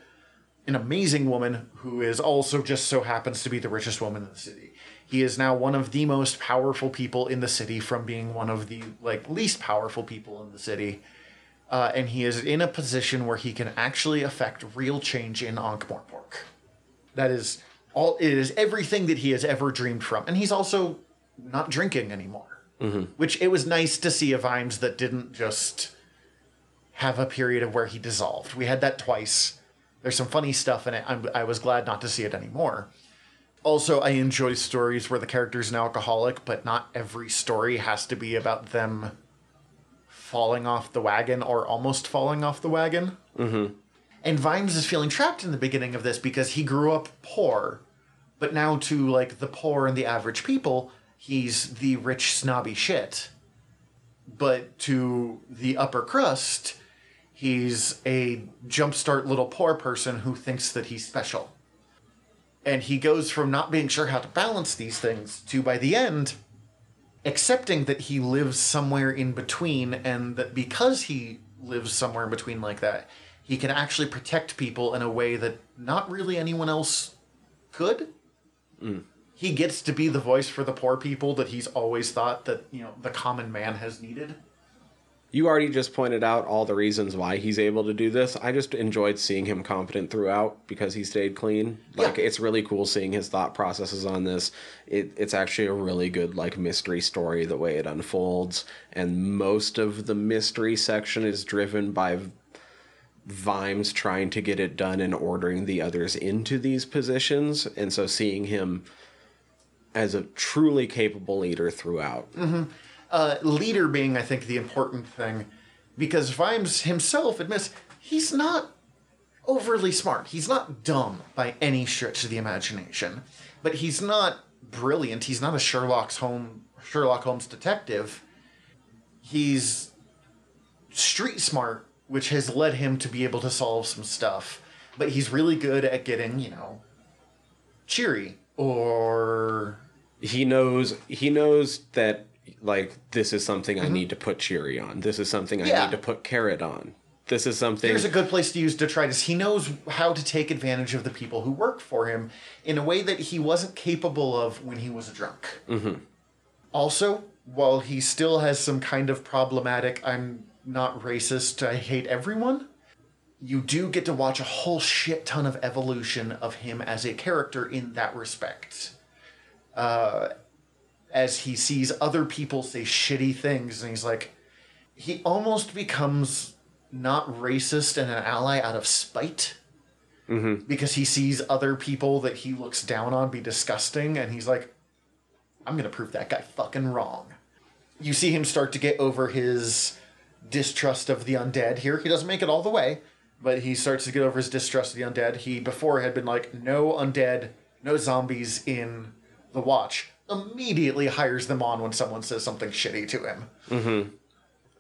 an amazing woman who is also just so happens to be the richest woman in the city. He is now one of the most powerful people in the city from being one of the like least powerful people in the city. Uh, and he is in a position where he can actually affect real change in Ankh-Morpork. That is all. It is everything that he has ever dreamed from, and he's also not drinking anymore. Which it was nice to see a Vimes that didn't just have a period of where he dissolved. We had that twice. There's some funny stuff in it. I'm, I was glad not to see it anymore. Also, I enjoy stories where the character's an alcoholic, but not every story has to be about them falling off the wagon or almost falling off the wagon. Mm-hmm. And Vimes is feeling trapped in the beginning of this because he grew up poor, but now to like the poor and the average people, he's the rich snobby shit. But to the upper crust, he's a jumpstart little poor person who thinks that he's special. And he goes from not being sure how to balance these things to by the end accepting that he lives somewhere in between and that because he lives somewhere in between like that, he can actually protect people in a way that not really anyone else could. Mm. He gets to be the voice for the poor people that he's always thought that, you know, the common man has needed. You already just pointed out all the reasons why he's able to do this. I just enjoyed seeing him competent throughout because he stayed clean. Like Yeah. it's really cool seeing his thought processes on this. It, it's actually a really good like mystery story the way it unfolds, and most of the mystery section is driven by Vimes trying to get it done and ordering the others into these positions, and so seeing him as a truly capable leader throughout. Mm-hmm. Uh, leader being, I think, the important thing, because Vimes himself admits he's not overly smart. He's not dumb by any stretch of the imagination, but he's not brilliant. He's not a Sherlock Holmes detective. He's street smart, which has led him to be able to solve some stuff. But he's really good at getting, you know, cheery or he knows he knows that like this is something I need to put Cheery on. This is something I Mm-hmm. Need to put Carrot on. This is something Here's a good place to use detritus. He knows how to take advantage of the people who work for him in a way that he wasn't capable of when he was a drunk. Mm-hmm. Also, while he still has some kind of problematic, I'm not racist, I hate everyone, you do get to watch a whole shit ton of evolution of him as a character in that respect. Uh, as he sees other people say shitty things, and he's like, he almost becomes not racist and an ally out of spite. Mm-hmm. Because he sees other people that he looks down on be disgusting and he's like i'm gonna prove that guy fucking wrong. You see him start to get over his distrust of the undead here. He doesn't make it all the way but he starts to get over his distrust of the undead. He before had been like no undead no zombies in the watch immediately hires them on when someone says something shitty to him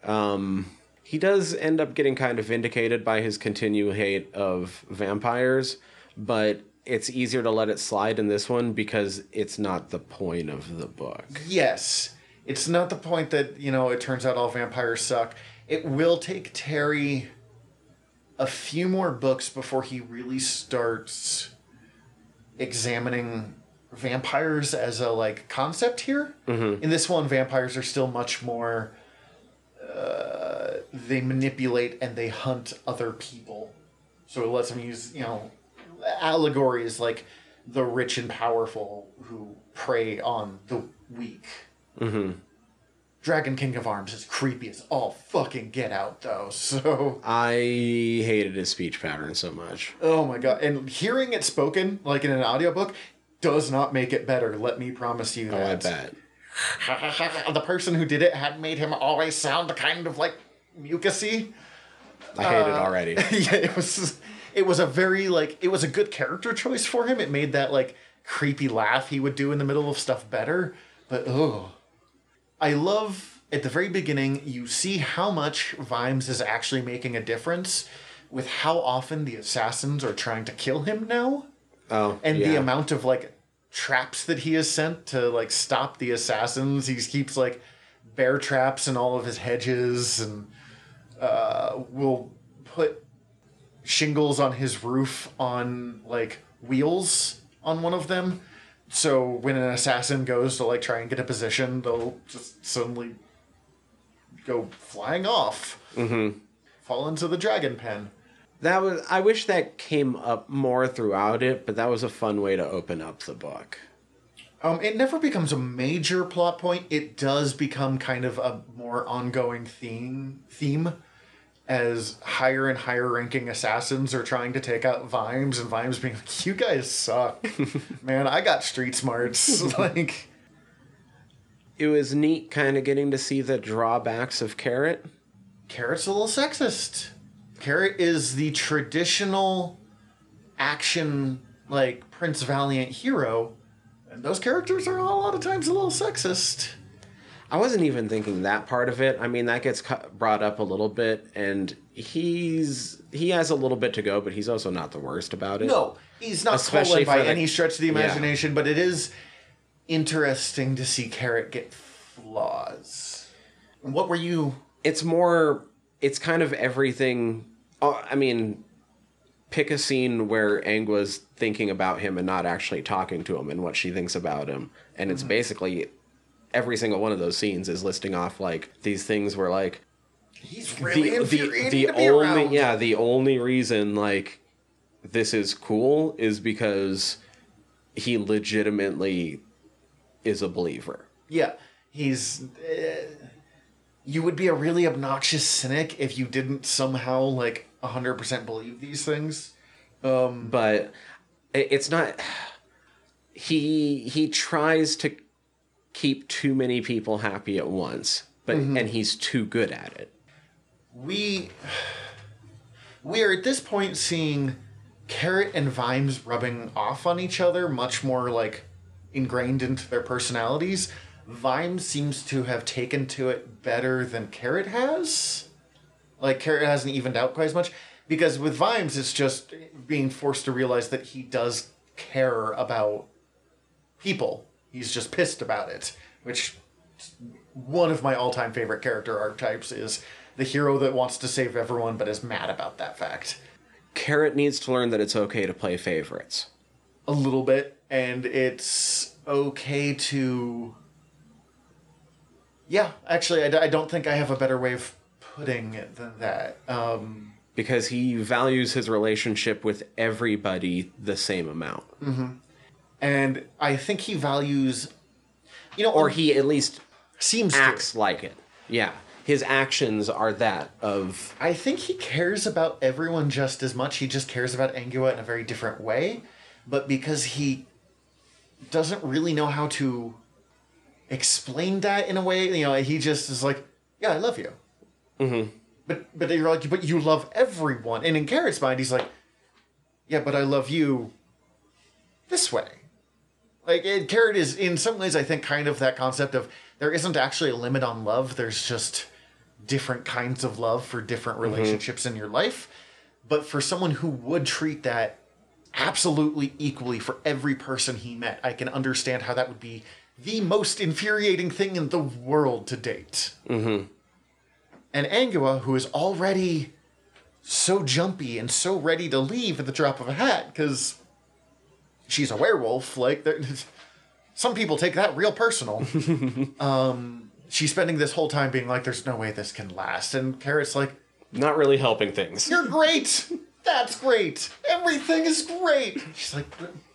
um he does end up getting kind of vindicated by his continued hate of vampires, but it's easier to let it slide in this one because it's not the point of the book. Yes. It's not the point that, you know, it turns out all vampires suck. It will take Terry a few more books before he really starts examining vampires as a like concept here. In this one, vampires are still much more uh, they manipulate and they hunt other people. So it lets them use, you know, allegories like the rich and powerful who prey on the weak. Mm-hmm. Dragon King of Arms is creepy as all fucking get out, though. So, I hated his speech pattern so much. oh my god. And hearing it spoken, like in an audiobook, does not make it better. Let me promise you that. Oh, I bet. the person who did it had made him always sound kind of like mucusy. I hate it uh, already. yeah, it was it was a very like it was a good character choice for him. It made that like creepy laugh he would do in the middle of stuff better. But oh, I love at the very beginning you see how much Vimes is actually making a difference with how often the assassins are trying to kill him now Oh, and the amount of like traps that he has sent to like stop the assassins. He keeps like bear traps in all of his hedges and uh, will put shingles on his roof on like wheels on one of them. So when an assassin goes to like try and get a position, they'll just suddenly go flying off, mm-hmm. fall into the dragon pen. That was. I wish that came up more throughout it, but that was a fun way to open up the book. Um, it never becomes a major plot point. It does become kind of a more ongoing theme theme as higher and higher ranking assassins are trying to take out Vimes and Vimes being like, You guys suck. Man, I got street smarts. like It was neat, kind of getting to see the drawbacks of Carrot. Carrot's a little sexist. Carrot is the traditional action like Prince Valiant hero. And those characters are a lot of times a little sexist. I wasn't even thinking that part of it. I mean, that gets brought up a little bit, and he's he has a little bit to go, but he's also not the worst about it. No, he's not Especially by the- any stretch of the imagination, but it is interesting to see Carrot get flaws. What were you? it's more. It's kind of everything. Oh, I mean, pick a scene where Angua's thinking about him and not actually talking to him, and what she thinks about him, and it's basically every single one of those scenes is listing off like these things where like He's really the, infuriating the, the to be only around. yeah the only reason like this is cool is because he legitimately is a believer Yeah, he's. Uh, you would be a really obnoxious cynic if you didn't somehow like hundred percent believe these things. but it's not he he tries to keep too many people happy at once but Mm-hmm. and he's too good at it We we are at this point seeing Carrot and Vimes rubbing off on each other much more like ingrained into their personalities. Vimes seems to have taken to it better than Carrot has. Like Carrot hasn't evened out quite as much because with Vimes it's just being forced to realize that he does care about people. He's just pissed about it, which one of my all-time favorite character archetypes is the hero that wants to save everyone but is mad about that fact carrot needs to learn that it's okay to play favorites a little bit and it's okay to yeah actually I, d- I don't think i have a better way of putting than that um because he values his relationship with everybody the same amount and i think he values you know or he at least seems to. acts like it yeah his actions are that of I think he cares about everyone just as much. He just cares about Angua in a very different way. But because he doesn't really know how to explain that in a way, you know, he just is like, "Yeah, I love you." Mm-hmm. But but you're like, "But you love everyone." And in Carrot's mind, he's like, "Yeah, but I love you this way." Like and Carrot is in some ways, I think, kind of that concept of there isn't actually a limit on love. There's just different kinds of love for different relationships in your life. But for someone who would treat that absolutely equally for every person he met, I can understand how that would be the most infuriating thing in the world to date. Mm-hmm. And Angua, who is already so jumpy and so ready to leave at the drop of a hat, because she's a werewolf, like, some people take that real personal she's spending this whole time being like, "There's no way this can last," and Carrot's like, not really helping things "You're great. That's great. Everything is great." She's like,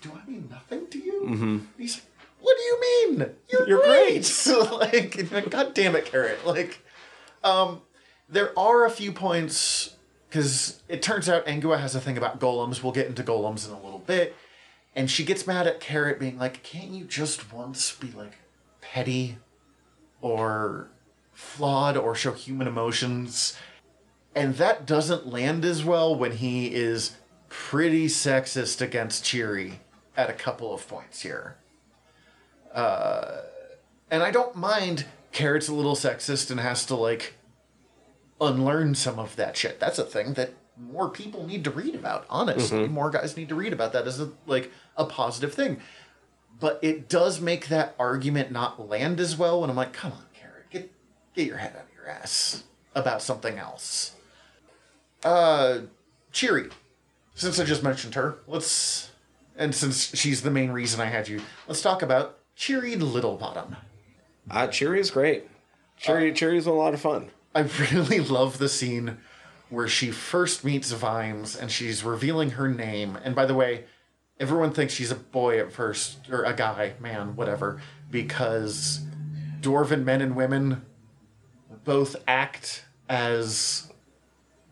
"Do I mean nothing to you?" Mm-hmm. He's like, "What do you mean? You're, You're great." like, God damn it, Carrot. Like, um, there are a few points because it turns out Angua has a thing about golems. We'll get into golems in a little bit. And she gets mad at Carrot being like, can't you just once be like petty or flawed or show human emotions? And that doesn't land as well when he is pretty sexist against Cheery at a couple of points here. Uh, and I don't mind Carrot's a little sexist and has to like unlearn some of that shit. That's a thing that more people need to read about. Honestly, more guys need to read about that as a like a positive thing. But it does make that argument not land as well when I'm like, come on, Carrot, get get your head out of your ass about something else. Uh, Cheery. Since I just mentioned her, let's and since she's the main reason I had you, let's talk about Cheery Littlebottom. uh, cheery is great cheery cheery's a lot of fun I really love the scene where she first meets Vimes and she's revealing her name. And by the way, everyone thinks she's a boy at first, or a guy, man, whatever, because dwarven men and women both act as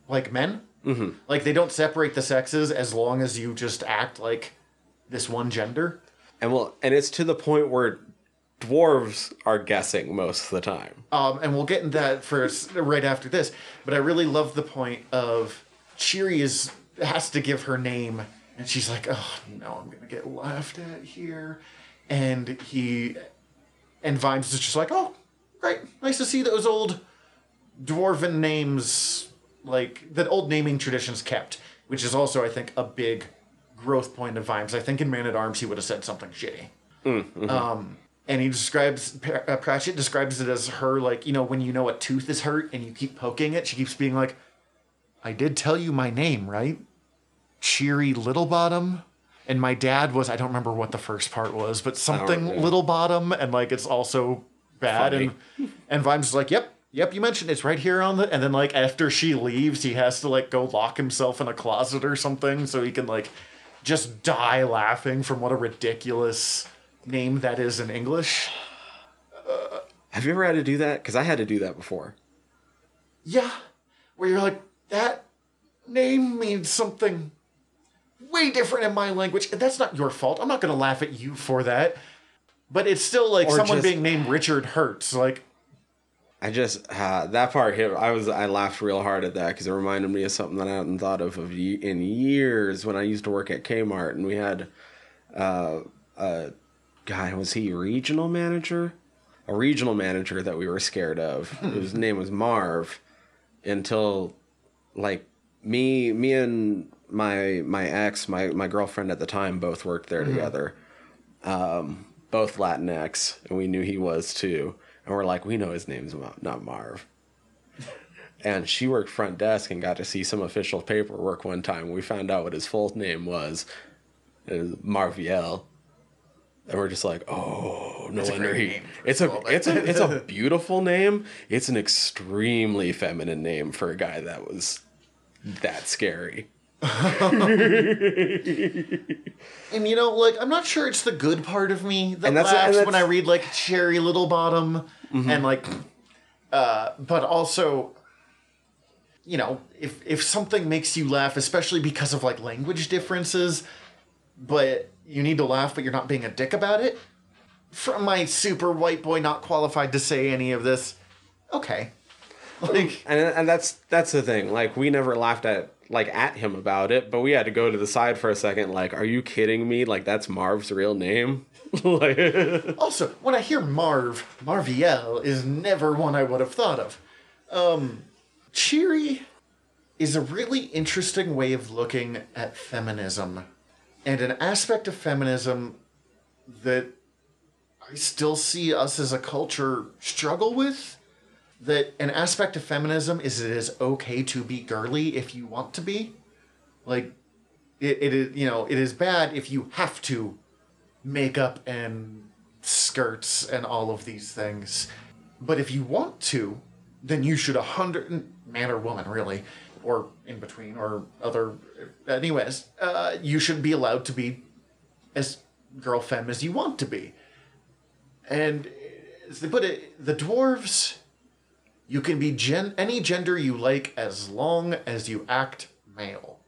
like men. Mm-hmm. Like they don't separate the sexes as long as you just act like this one gender. and well and it's to the point where dwarves are guessing most of the time Um, and we'll get into that first right after this. But I really love the point of Cheery is has to give her name, and she's like, "Oh no, I'm gonna get laughed at here," and he and Vimes is just like, "Oh, great, nice to see those old dwarven names, like the old naming traditions kept." Which is also, I think, a big growth point of Vimes. I think in Man at Arms he would have said something shitty Um, and he describes uh, Pratchett describes it as her like you know when you know a tooth is hurt and you keep poking it, she keeps being like, "I did tell you my name, right? Cheery Littlebottom." And my dad was I don't remember what the first part was, but something yeah. Littlebottom, and like it's also bad. Funny. And and Vimes is like, "Yep, Yep, you mentioned it's right here on the. And then, like, after she leaves, he has to, like, go lock himself in a closet or something so he can, like, just die laughing from what a ridiculous name that is in English. Have you ever had to do that? Because I had to do that before. Yeah, where you're like, that name means something way different in my language. And that's not your fault. I'm not going to laugh at you for that. But it's still like Or someone just- being named Richard Hurts. Like, I just uh, that part hit. I was I laughed real hard at that because it reminded me of something that I hadn't thought of, of in years when I used to work at Kmart and we had uh, a guy was he regional manager, a regional manager that we were scared of. His name was Marv, until like me me and my my ex my my girlfriend at the time both worked there together um, both Latinx, and we knew he was too. And we're like, we know his name's not Marv. And she worked front desk and got to see some official paperwork one time. We found out what his full name was. It was Marviel. And we're just like, oh, no a wonder great he. name, It's a of all, it's a it's a beautiful name. It's an extremely feminine name for a guy that was that scary. and you know, like, I'm not sure it's the good part of me that And that's- and laughs that's- when I read, like, Cheery Littlebottom and, like, uh, but also, you know, if, if something makes you laugh, especially because of, like, language differences, but you need to laugh, but you're not being a dick about it, from my super white boy not qualified to say any of this, okay. Like, and and that's that's the thing. Like we never laughed at like at him about it, but we had to go to the side for a second. Like, are you kidding me? Like that's Marv's real name. like, Also, when I hear Marv, Marviel is never one I would have thought of. Um, Cheery is a really interesting way of looking at feminism, and an aspect of feminism that I still see us as a culture struggle with. That an aspect of feminism is it is okay to be girly if you want to be. Like, it, it is, you know, it is bad if you have to makeup and skirts and all of these things. But if you want to, then you should a hundred man or woman really, or in between or other. Anyways, uh, you should be allowed to be as girl femme as you want to be. And as they put it, the dwarves, you can be gen- any gender you like as long as you act male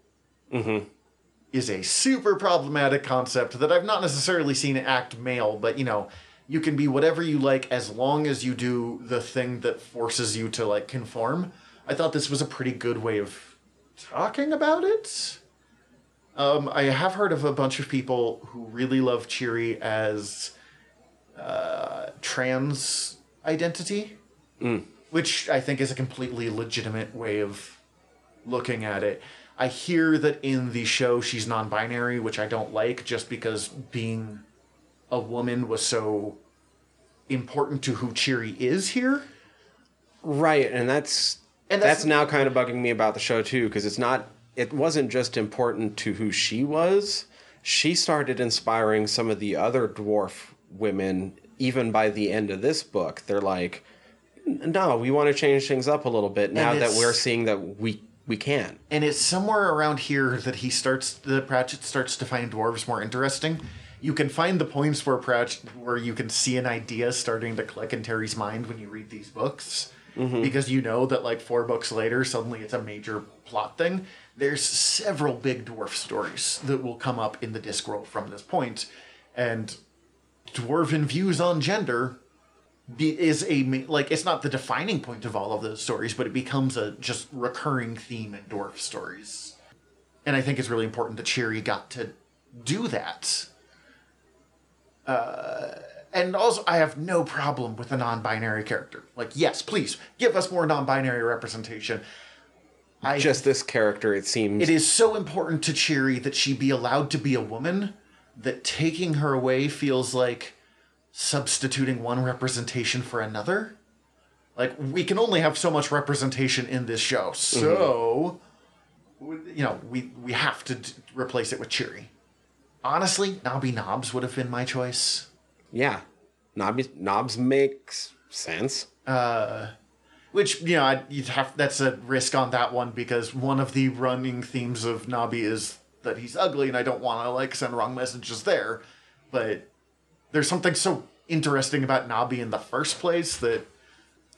is a super problematic concept that I've not necessarily seen act male, but you know, you can be whatever you like as long as you do the thing that forces you to like conform. I thought this was a pretty good way of talking about it. Um, I have heard of a bunch of people who really love Cheery as uh, trans identity, which I think is a completely legitimate way of looking at it. I hear that in the show she's non-binary, which I don't like, just because being a woman was so important to who Cheery is here. right, and that's And that's, that's- now kind of bugging me about the show too, because it's not. It wasn't just important to who she was. She started inspiring some of the other dwarf women. Even by the end of this book, they're like, "No, we want to change things up a little bit now that we're seeing that we we can." And it's somewhere around here that he starts the Pratchett starts to find dwarves more interesting. You can find the points where Pratchett where you can see an idea starting to click in Terry's mind when you read these books. Because you know that like four books later, suddenly it's a major plot thing. There's several big dwarf stories that will come up in the Discworld from this point, and dwarven views on gender is a like it's not the defining point of all of those stories, but it becomes a just recurring theme in dwarf stories. And I think it's really important that Cheery got to do that. Uh, and also, I have no problem with a non-binary character. Like, yes, please give us more non-binary representation. I Just this character, it seems. it is so important to Cheery that she be allowed to be a woman that taking her away feels like substituting one representation for another. Like we can only have so much representation in this show, mm-hmm. so w- you know we we have to d- replace it with Cheery. Honestly, Nobby Nobbs would have been my choice. Yeah, Nobbs, Nobbs makes sense. Uh, which you know, you'd have that's a risk on that one because one of the running themes of Nobby is that he's ugly, and I don't want to like send wrong messages there. But there's something so interesting about Nobby in the first place that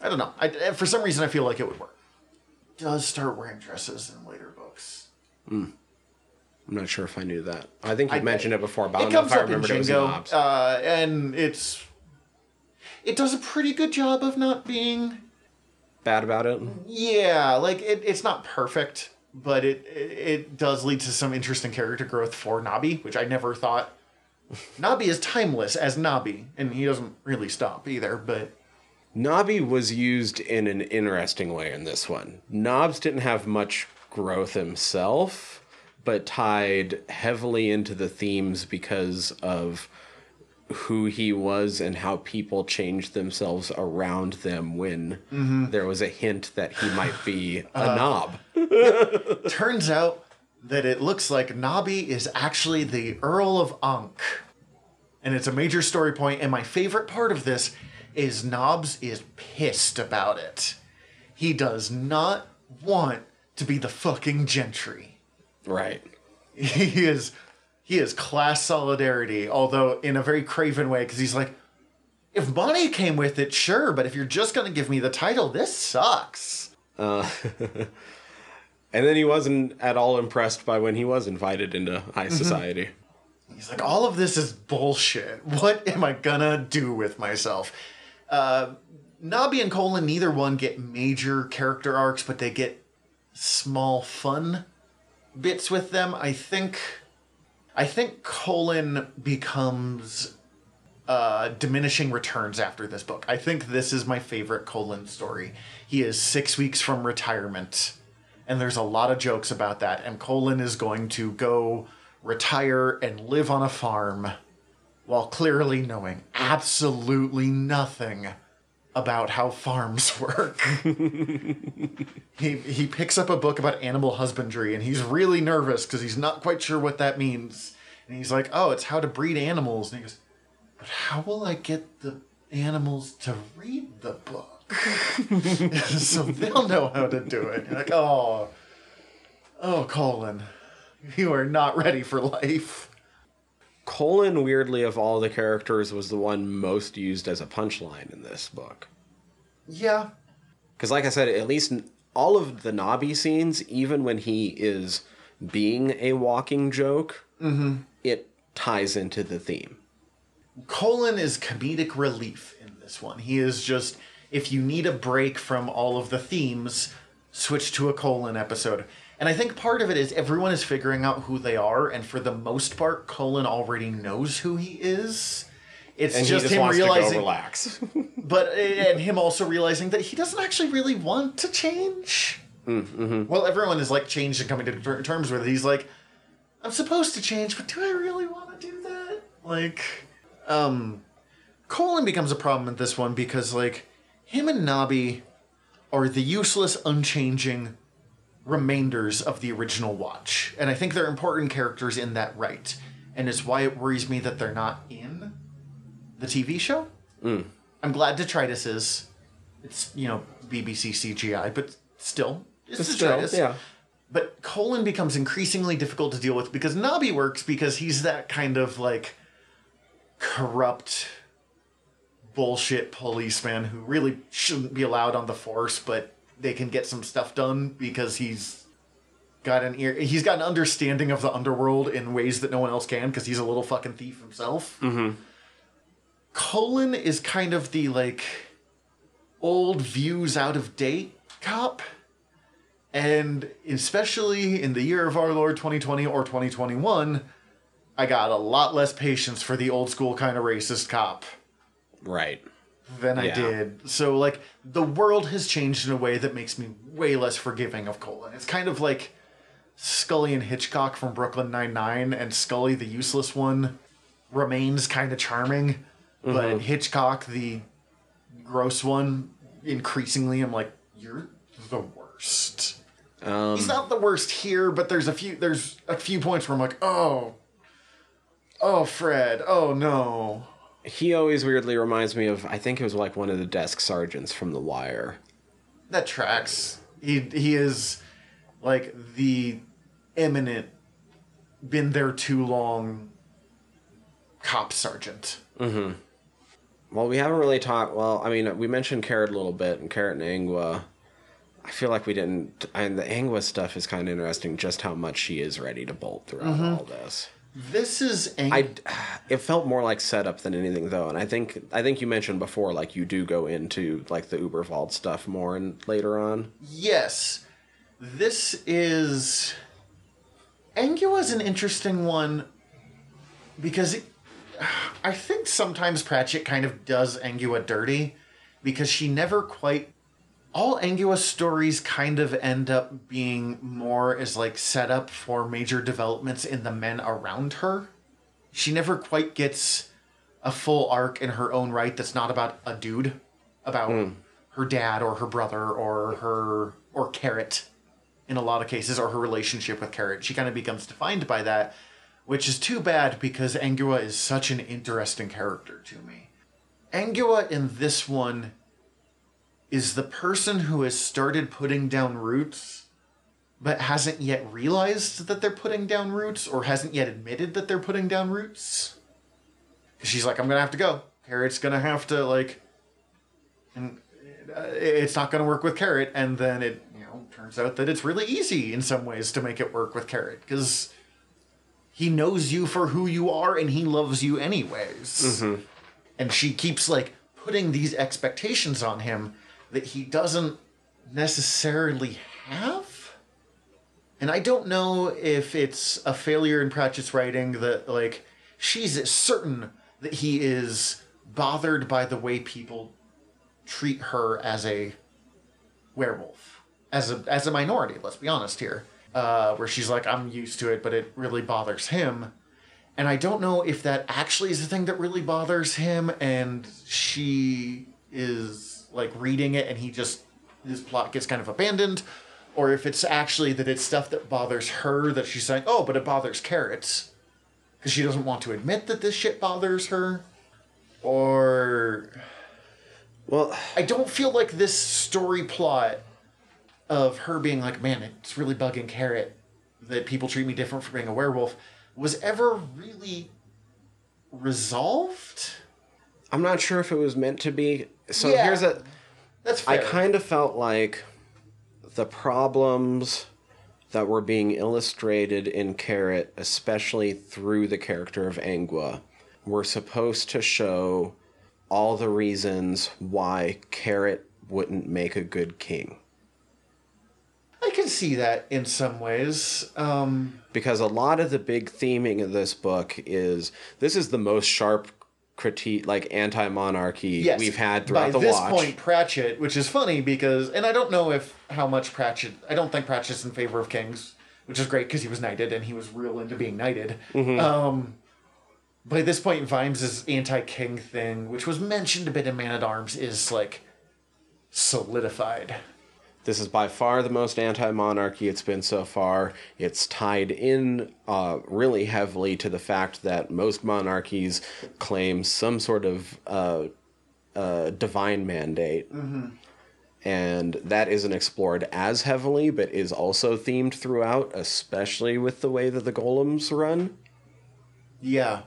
I don't know. I, for some reason, I feel like it would work. Does start wearing dresses in later books. Hmm. I'm not sure if I knew that. I think you I- mentioned it before, but I it know comes I up in it was in Jingo, uh, and it's it does a pretty good job of not being Bad about it. yeah, like it, it's not perfect, but it, it it does lead to some interesting character growth for Nobby, which I never thought. Nobby is timeless as Nobby, and he doesn't really stop either. But Nobby was used in an interesting way in this one. Nobbs didn't have much growth himself, but tied heavily into the themes because of who he was and how people changed themselves around them when mm-hmm. there was a hint that he might be a uh, knob. turns out that it looks like Nobby is actually the Earl of Ankh, and it's a major story point. And my favorite part of this is Nobbs is pissed about it. He does not want to be the fucking gentry. Right. he is he is class solidarity although in a very craven way because he's like if money came with it sure but if you're just going to give me the title this sucks. And then he wasn't at all impressed by when he was invited into high society. he's like all of this is bullshit. What am i gonna do with myself? Uh Nobby and Colon neither one get major character arcs but they get small fun bits with them i think i think Colon becomes uh, diminishing returns after this book. I think this is my favorite Colon story. He is six weeks from retirement, and there's a lot of jokes about that. And Colon is going to go retire and live on a farm while clearly knowing absolutely nothing about how farms work. he he picks up a book about animal husbandry and he's really nervous because he's not quite sure what that means. And he's like, "Oh, it's how to breed animals." And he goes, but how will I get the animals to read the book? so they'll know how to do it. You're like, oh, oh, Colon, you are not ready for life. Colon, weirdly, of all the characters, was the one most used as a punchline in this book. Yeah, Because, like I said, at least all of the Nobby scenes, even when he is being a walking joke, mm-hmm. it ties into the theme. Colon is comedic relief in this one. He is just, if you need a break from all of the themes, switch to a Colon episode. And I think part of it is everyone is figuring out who they are, and for the most part, Colon already knows who he is. It's And just, just him realizing, relax. but and him also realizing that he doesn't actually really want to change. Mm-hmm. Well, everyone is like changed and coming to terms with it. He's like, I'm supposed to change, but do I really want to do that? Like, um, Colon becomes a problem in this one because like him and Nobby are the useless, unchanging remainders of the original watch, and I think they're important characters in that right, and it's why it worries me that they're not in the TV show. Mm. I'm glad Detritus is. It's you know BBC CGI, but still, it's Still, Detritus. yeah. But Colon becomes increasingly difficult to deal with because Nobby works because he's that kind of like corrupt bullshit policeman who really shouldn't be allowed on the force, but they can get some stuff done because he's got an ear he's got an understanding of the underworld in ways that no one else can because he's a little fucking thief himself. Mm-hmm. Colon is kind of the like old views out of date cop. And especially in the year of our Lord 2020 or 2021, I got a lot less patience for the old school kind of racist cop right. Than I did. So, like, the world has changed in a way that makes me way less forgiving of Colon. It's kind of like Scully and Hitchcock from Brooklyn Nine-Nine, and Scully, the useless one, remains kind of charming. But Hitchcock, the gross one, increasingly, I'm like, you're the worst. Um, He's not the worst here, but there's a few there's a few points where I'm like, oh, oh Fred, oh no. He always weirdly reminds me of, I think it was like one of the desk sergeants from The Wire. that tracks. He he is like the eminent, been there too long. Cop sergeant. Mm-hmm. Well, we haven't really talked. Well, I mean, we mentioned Carrot a little bit, and Carrot and Angua. I feel like we didn't. And the Angua stuff is kind of interesting, just how much she is ready to bolt throughout mm-hmm. all this. This is ang- I, it felt more like setup than anything though, and I think I think you mentioned before, like you do go into like the Uberwald stuff more and later on. Yes. This is. Angua is an interesting one because it, I think sometimes Pratchett kind of does Angua dirty because she never quite. All Angua's stories kind of end up being more as like setup for major developments in the men around her. She never quite gets a full arc in her own right that's not about a dude, about hmm. her dad or her brother or her or Carrot in a lot of cases, or her relationship with Carrot. She kind of becomes defined by that, which is too bad because Angua is such an interesting character to me. Angua in this one is the person who has started putting down roots but hasn't yet realized that they're putting down roots or hasn't yet admitted that they're putting down roots. She's like, I'm gonna have to go. Carrot's gonna have to like, and uh, it's not gonna work with Carrot. And then it, you know, turns out that it's really easy in some ways to make it work with Carrot because he knows you for who you are and he loves you anyways. And she keeps like putting these expectations on him that he doesn't necessarily have. And I don't know if it's a failure in Pratchett's writing that like she's certain that he is bothered by the way people treat her as a werewolf, as a as a minority. Let's be honest here, uh, where she's like, I'm used to it, but it really bothers him. And I don't know if that actually is the thing that really bothers him, and she is like reading it, and he just his plot gets kind of abandoned, or if it's actually that it's stuff that bothers her that she's saying, oh, but it bothers carrots, because she doesn't want to admit that this shit bothers her, or Well, I don't feel like this story plot of her being like, man, it's really bugging Carrot that people treat me different for being a werewolf was ever really resolved. I'm not sure if it was meant to be. So Yeah. here's a. That's fair. I kind of felt like the problems that were being illustrated in Carrot, especially through the character of Angua, were supposed to show all the reasons why Carrot wouldn't make a good king. I can see that in some ways. Um, Because a lot of the big theming of this book is this is the most sharp critique, like anti monarchy yes, we've had throughout by the this watch. point, Pratchett, which is funny because, and I don't know if how much Pratchett. I don't think Pratchett's in favor of kings, which is great because he was knighted and he was real into being knighted. Mm-hmm. Um, by this point, Vimes' anti-king thing, which was mentioned a bit in Men at Arms, is like solidified. This is by far the most anti monarchy it's been so far. It's tied in uh, really heavily to the fact that most monarchies claim some sort of uh, uh, divine mandate. And that isn't explored as heavily, but is also themed throughout, especially with the way that the golems run. Yeah,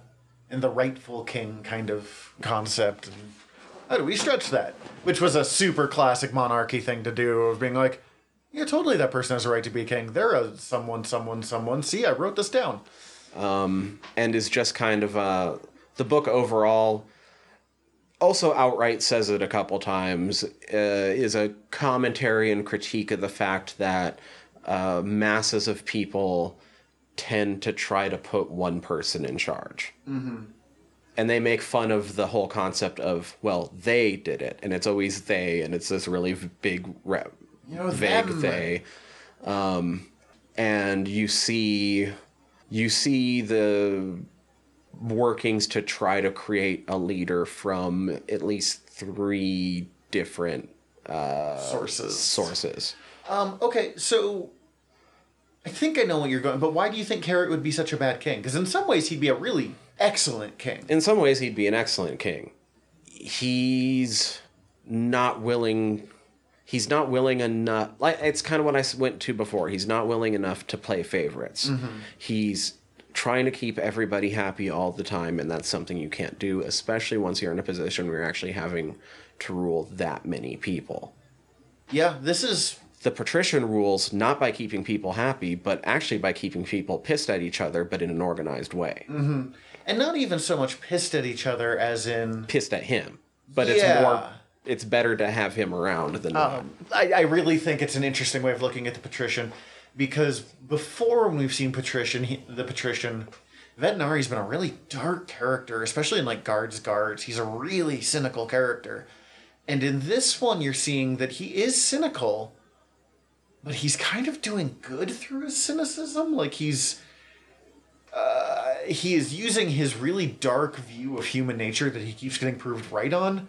and the rightful king kind of concept. And how do we stretch that? Which was a super classic monarchy thing to do of being like, yeah, totally, that person has a right to be a king. They're a someone, someone, someone. See, I wrote this down. and is just kind of uh, the book overall also outright says it a couple times uh, is a commentary and critique of the fact that uh, masses of people tend to try to put one person in charge and they make fun of the whole concept of well they did it and it's always they and it's this really big re- You know, vague them. they um, and you see you see the workings to try to create a leader from at least three different Sources. sources Um, okay, so I think I know what you're going, but why do you think Carrot would be such a bad king? Because in some ways he'd be a really excellent king. in some ways he'd be an excellent king. He's not willing he's not willing enough like it's kind of what I went to before. He's not willing enough to play favorites. Mm-hmm. He's trying to keep everybody happy all the time and that's something you can't do especially once you're in a position where you're actually having to rule that many people. Yeah, this is the patrician rules not by keeping people happy but actually by keeping people pissed at each other but in an organized way mm-hmm. And not even so much pissed at each other as in pissed at him. But it's more it's better to have him around than not. Um, I, I really think it's an interesting way of looking at the patrician because before when we've seen patrician he, the patrician Vetinari's been a really dark character especially in like guards guards. He's a really cynical character. And in this one you're seeing that he is cynical but he's kind of doing good through his cynicism. Like he's uh, he is using his really dark view of human nature that he keeps getting proved right on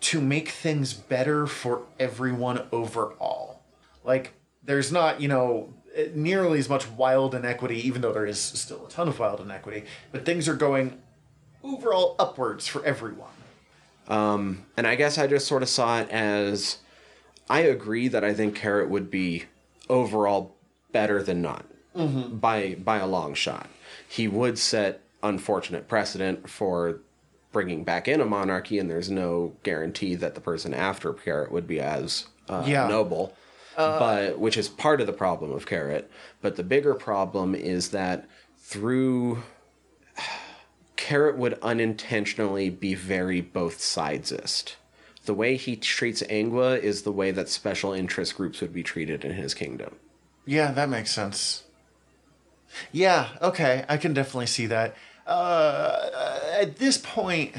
to make things better for everyone overall. Like, there's not, you know, nearly as much wild inequity, even though there is still a ton of wild inequity, but things are going overall upwards for everyone. Um, and I guess I just sort of saw it as I agree that I think Carrot would be overall better than not mm-hmm. by by a long shot. He would set unfortunate precedent for bringing back in a monarchy, and there's no guarantee that the person after Carrot would be as uh, Yeah. noble. but which is part of the problem of Carrot. But the bigger problem is that through Carrot would unintentionally be very both sidesist. The way he treats Angua is the way that special interest groups would be treated in his kingdom. Yeah, that makes sense. Yeah, okay, I can definitely see that. Uh, at this point,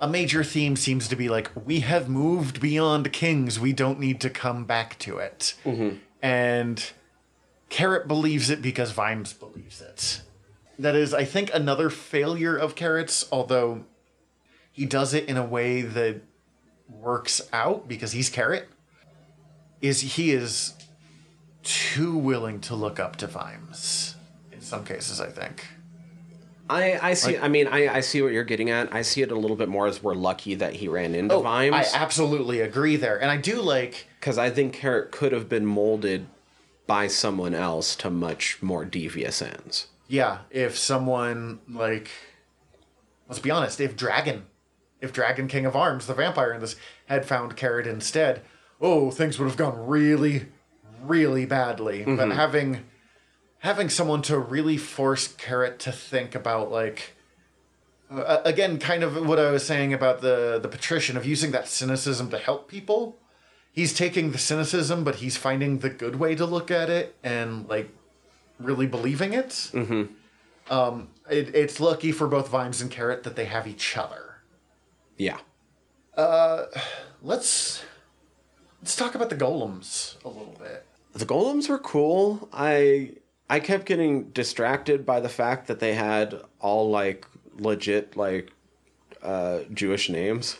a major theme seems to be like, we have moved beyond kings, we don't need to come back to it. And Carrot believes it because Vimes believes it. That is, I think, another failure of Carrot's, although he does it in a way that works out because he's Carrot, is he is too willing to look up to Vimes some cases, I think. I, I see. I mean, I, I see what you're getting at. I see it a little bit more as we're lucky that he ran into oh, I Vimes I absolutely agree there. And I do like because I think Carrot could have been molded by someone else to much more devious ends. yeah, if someone like let's be honest, if Dragon if Dragon King of Arms, the vampire in this, had found Carrot instead, oh, things would have gone really, really badly. But mm-hmm. having having someone to really force Carrot to think about like uh, again, kind of what I was saying about the the patrician of using that cynicism to help people. He's taking the cynicism, but he's finding the good way to look at it and like really believing it. Mm-hmm. Um, it, it's lucky for both Vimes and Carrot that they have each other. Yeah. Uh, Let's let's talk about the golems a little bit. The golems were cool. I I kept getting distracted by the fact that they had all like legit like uh Jewish names.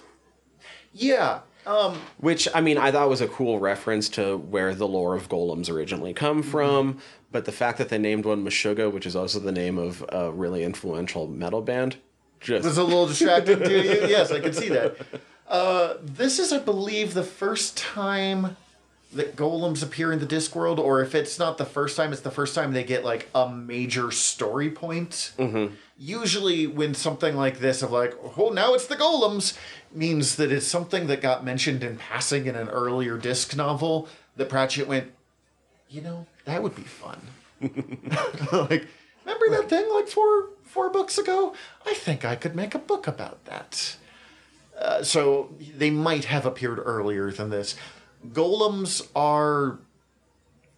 Yeah. Um, Which I mean, I thought was a cool reference to where the lore of golems originally come from. But the fact that they named one Meshuggah, which is also the name of a really influential metal band, just was a little distracting to you. Yes, I can see that. Uh, this is, I believe, the first time that golems appear in the Discworld, or if it's not the first time, it's the first time they get like a major story point. Mm-hmm. Usually, when something like this of like, oh, now it's the golems, means that it's something that got mentioned in passing in an earlier disc novel that Pratchett went, you know, that would be fun. like, remember that thing like four four books ago? I think I could make a book about that. Uh, so they might have appeared earlier than this. Golems are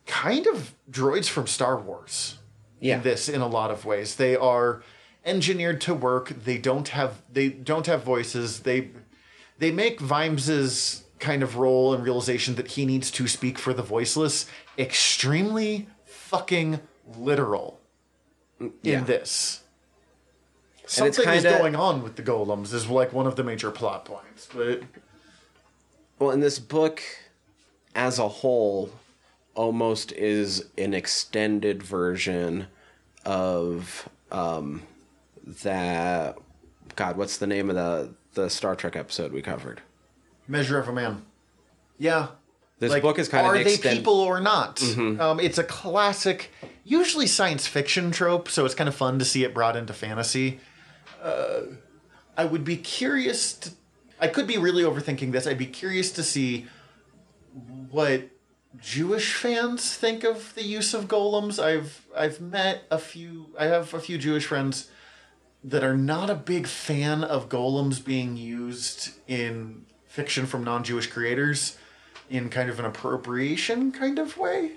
kind of droids from Star Wars. Yeah. In this, in a lot of ways, they are engineered to work. They don't have they don't have voices. They they make Vimes's kind of role and realization that he needs to speak for the voiceless extremely fucking literal mm, in Yeah. this. Something is kinda- going on with the golems is like one of the major plot points. But Well, in this book, as a whole, almost is an extended version of um, that. God, what's the name of the the Star Trek episode we covered? Measure of a Man. Yeah. This like, book is kind are of the they Mm-hmm. people or not? Um, it's a classic, usually science fiction trope, so it's kind of fun to see it brought into fantasy. Uh, I would be curious. To, I could be really overthinking this. I'd be curious to see what Jewish fans think of the use of golems. I've I've met a few. I have a few Jewish friends that are not a big fan of golems being used in fiction from non-Jewish creators in kind of an appropriation kind of way.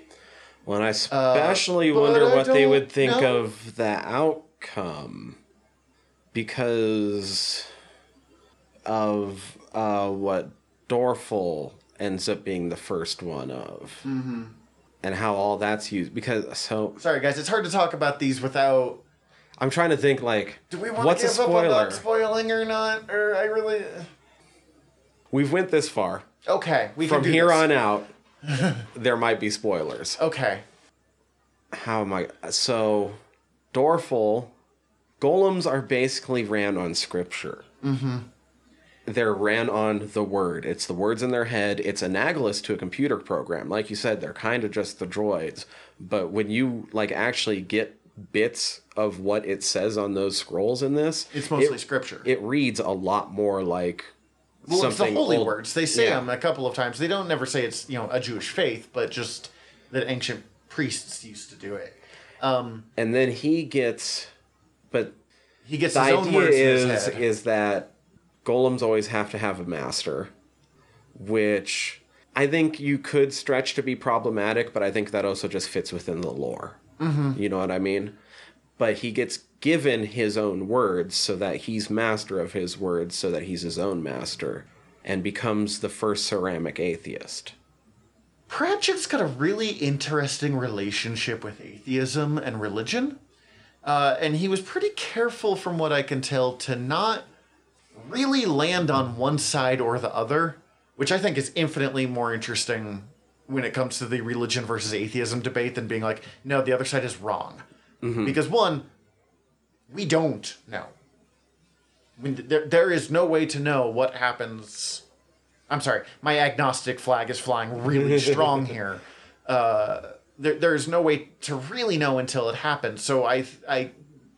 Well, I especially Uh, wonder I what they would think know. of the outcome because of uh, what Dorfl ends up being the first one of, mm-hmm. and how all that's used. Because so Sorry guys, it's hard to talk about these without I'm trying to think like, do we want to give up on spoiling or not? Or I really We've went this far. Okay, we From here this. on out, there might be spoilers. Okay. how am I? So, Dorfl, golems are basically ran on scripture. Mm-hmm. They're ran on the word. It's the words in their head. It's analogous to a computer program. Like you said, they're kind of just the droids. But when you like actually get bits of what it says on those scrolls in this, It's mostly it, scripture. It reads a lot more like well, it's the holy old- words. They say Yeah. them a couple of times. They don't never say it's you know a Jewish faith, but just that ancient priests used to do it. Um, And then he gets, but he gets the his own idea is his head. is that golems always have to have a master which i think you could stretch to be problematic but i think that also just fits within the lore mm-hmm. you know what i mean but he gets given his own words so that he's master of his words so that he's his own master and becomes the first ceramic atheist Pratchett's got a really interesting relationship with atheism and religion. Uh, and he was pretty careful, from what I can tell, to not really land on one side or the other, which I think is infinitely more interesting when it comes to the religion versus atheism debate than being like, no, the other side is wrong. Because, one, we don't know. I mean, there, there is no way to know what happens. I'm sorry, my agnostic flag is flying really strong here. Uh, there, there is no way to really know until it happens. So I, I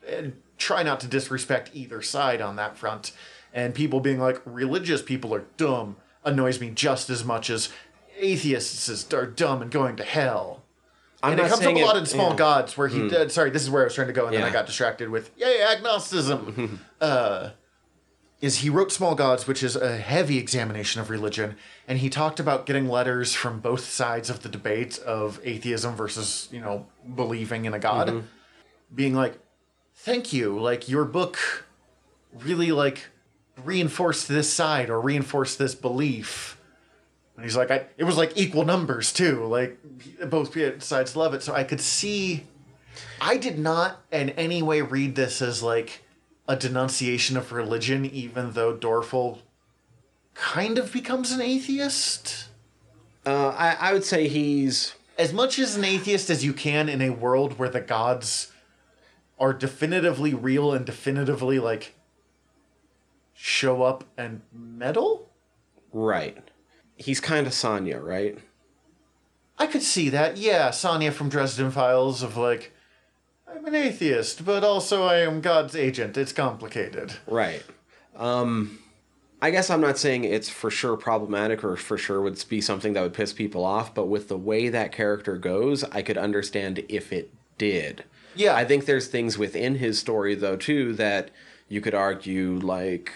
uh, try not to disrespect either side on that front. And people being like, religious people are dumb annoys me just as much as atheists are dumb and going to hell. I'm and it comes up a lot it- in Small yeah. Gods, where he. did. sorry, this is where I was trying to go, and then I got distracted with yay agnosticism. uh, is he wrote Small Gods, which is a heavy examination of religion, and he talked about getting letters from both sides of the debate of atheism versus you know believing in a god, Mm-hmm. being like, "Thank you, like your book really like reinforced this side or reinforce this belief." And he's like, I, it was like equal numbers too. Like both sides love it. So I could see. I did not in any way read this as like a denunciation of religion, even though Dorfl kind of becomes an atheist. uh, I, I would say he's As much as an atheist as you can in a world where the gods are definitively real and definitively like show up and meddle. right he's kind of Sanya, right I could see that. Yeah, Sanya from Dresden Files of like, I'm an atheist, but also I am God's agent. It's complicated. Right. Um, I guess I'm not saying it's for sure problematic or for sure would be something that would piss people off, but with the way that character goes, I could understand if it did. Yeah. I think there's things within his story, though, too, that you could argue, like,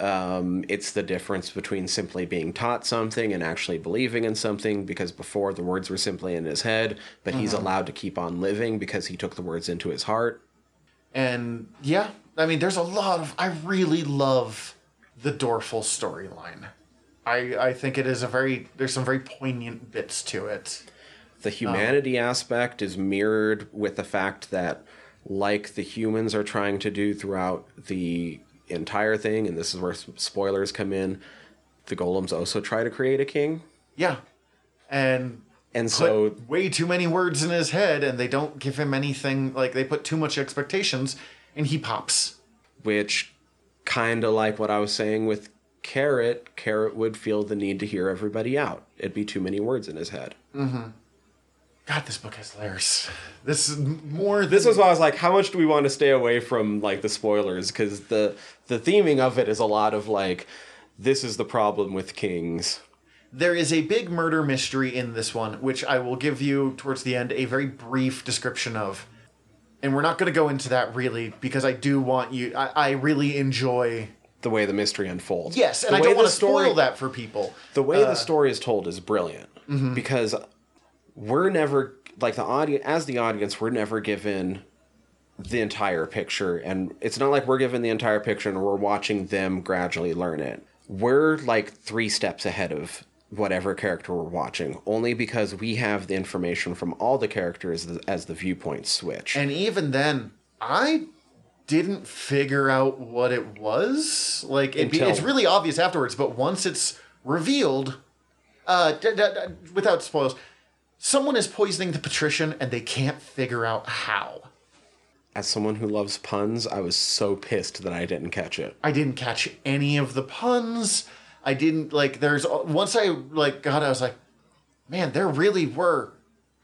um, it's the difference between simply being taught something and actually believing in something because before the words were simply in his head, but he's allowed to keep on living because he took the words into his heart. And yeah, I mean, there's a lot of. I really love the Dorfl storyline. I I think it is a very. There's some very poignant bits to it. The humanity aspect is mirrored with the fact that, like the humans are trying to do throughout the entire thing, and this is where spoilers come in, the golems also try to create a king. Yeah, and And so, way too many words in his head, and they don't give him anything. Like they put too much expectations, and he pops. which kind of like what I was saying with Carrot, Carrot would feel the need to hear everybody out. It'd be too many words in his head. Mm-hmm. God, this book has layers. This is more. Than, This was why I was like, how much do we want to stay away from like the spoilers? Because the the theming of it is a lot of like, this is the problem with kings. There is a big murder mystery in this one, which I will give you towards the end a very brief description of. And we're not going to go into that really because I do want you. I, I really enjoy. The way the mystery unfolds. Yes, and The I don't want to story- spoil that for people. The way the uh, story is told is brilliant mm-hmm. because we're never like the audience as the audience we're never given the entire picture and it's not like we're given the entire picture and we're watching them gradually learn it. We're like 3 steps ahead of whatever character we're watching only because we have the information from all the characters as the viewpoints switch. And even then, I didn't figure out what it was. Like it, Until- it's really obvious afterwards, but once it's revealed, uh, d- d- d- without spoils, someone is poisoning the patrician, and they can't figure out how. as someone who loves puns, I was so pissed that I didn't catch it. I didn't catch any of the puns. I didn't like. There's once I like got. I was like, man, there really were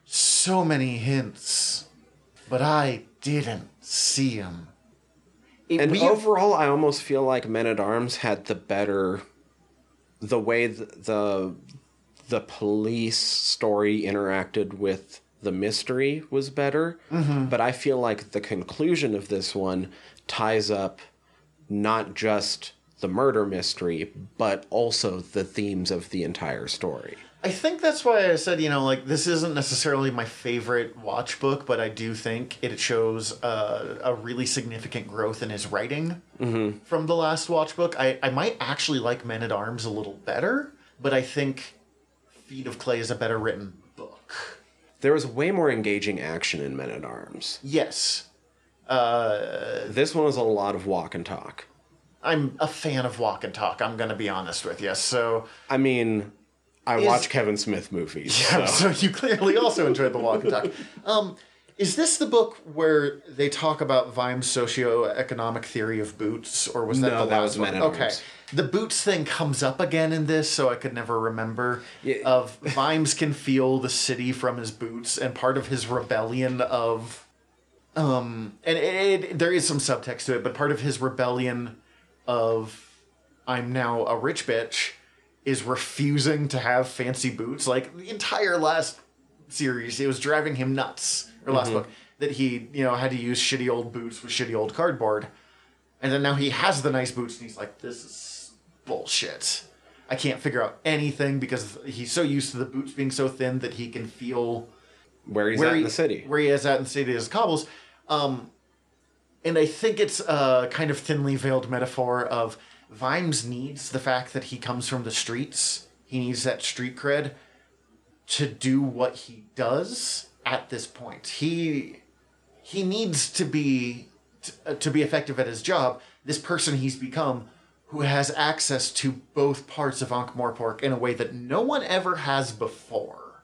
so many hints, but I didn't see them. And overall, I almost feel like Men at Arms had the better, the way the the, the police story interacted with the mystery was better. But I feel like the conclusion of this one ties up not just the murder mystery, but also the themes of the entire story. I think that's why I said, you know, like this isn't necessarily my favorite watch book, but I do think it shows uh, a really significant growth in his writing from the last watch book. I, I might actually like Men at Arms a little better, but I think Feet of Clay is a better written book. There was way more engaging action in Men at Arms. Yes, uh, This one was a lot of walk and talk. I'm a fan of Walk and Talk. I'm going to be honest with you. So, I mean, I Is- watch Kevin Smith movies. so. so. you clearly also enjoyed the Walk and Talk. Um, is this the book where they talk about Vime's socioeconomic theory of boots, or was that No, the that last was Men one? okay, the boots thing comes up again in this, so I could never remember. Yeah. Of Vimes can feel the city from his boots, and part of his rebellion of, um, and it, it, there is some subtext to it, but part of his rebellion of I'm now a rich bitch is refusing to have fancy boots. Like the entire last series, it was driving him nuts. Or last book that he, you know, had to use shitty old boots with shitty old cardboard, and then now he has the nice boots, and he's like, "This is bullshit." I can't figure out anything because he's so used to the boots being so thin that he can feel Where he's where at he, in the city. where he is at in the city is cobbles. Um, and I think it's a kind of thinly veiled metaphor of Vimes needs the fact that he comes from the streets. He needs that street cred to do what he does at this point. He he needs to be to, to be effective at his job. This person he's become who has access to both parts of Ankh Morpork in a way that no one ever has before.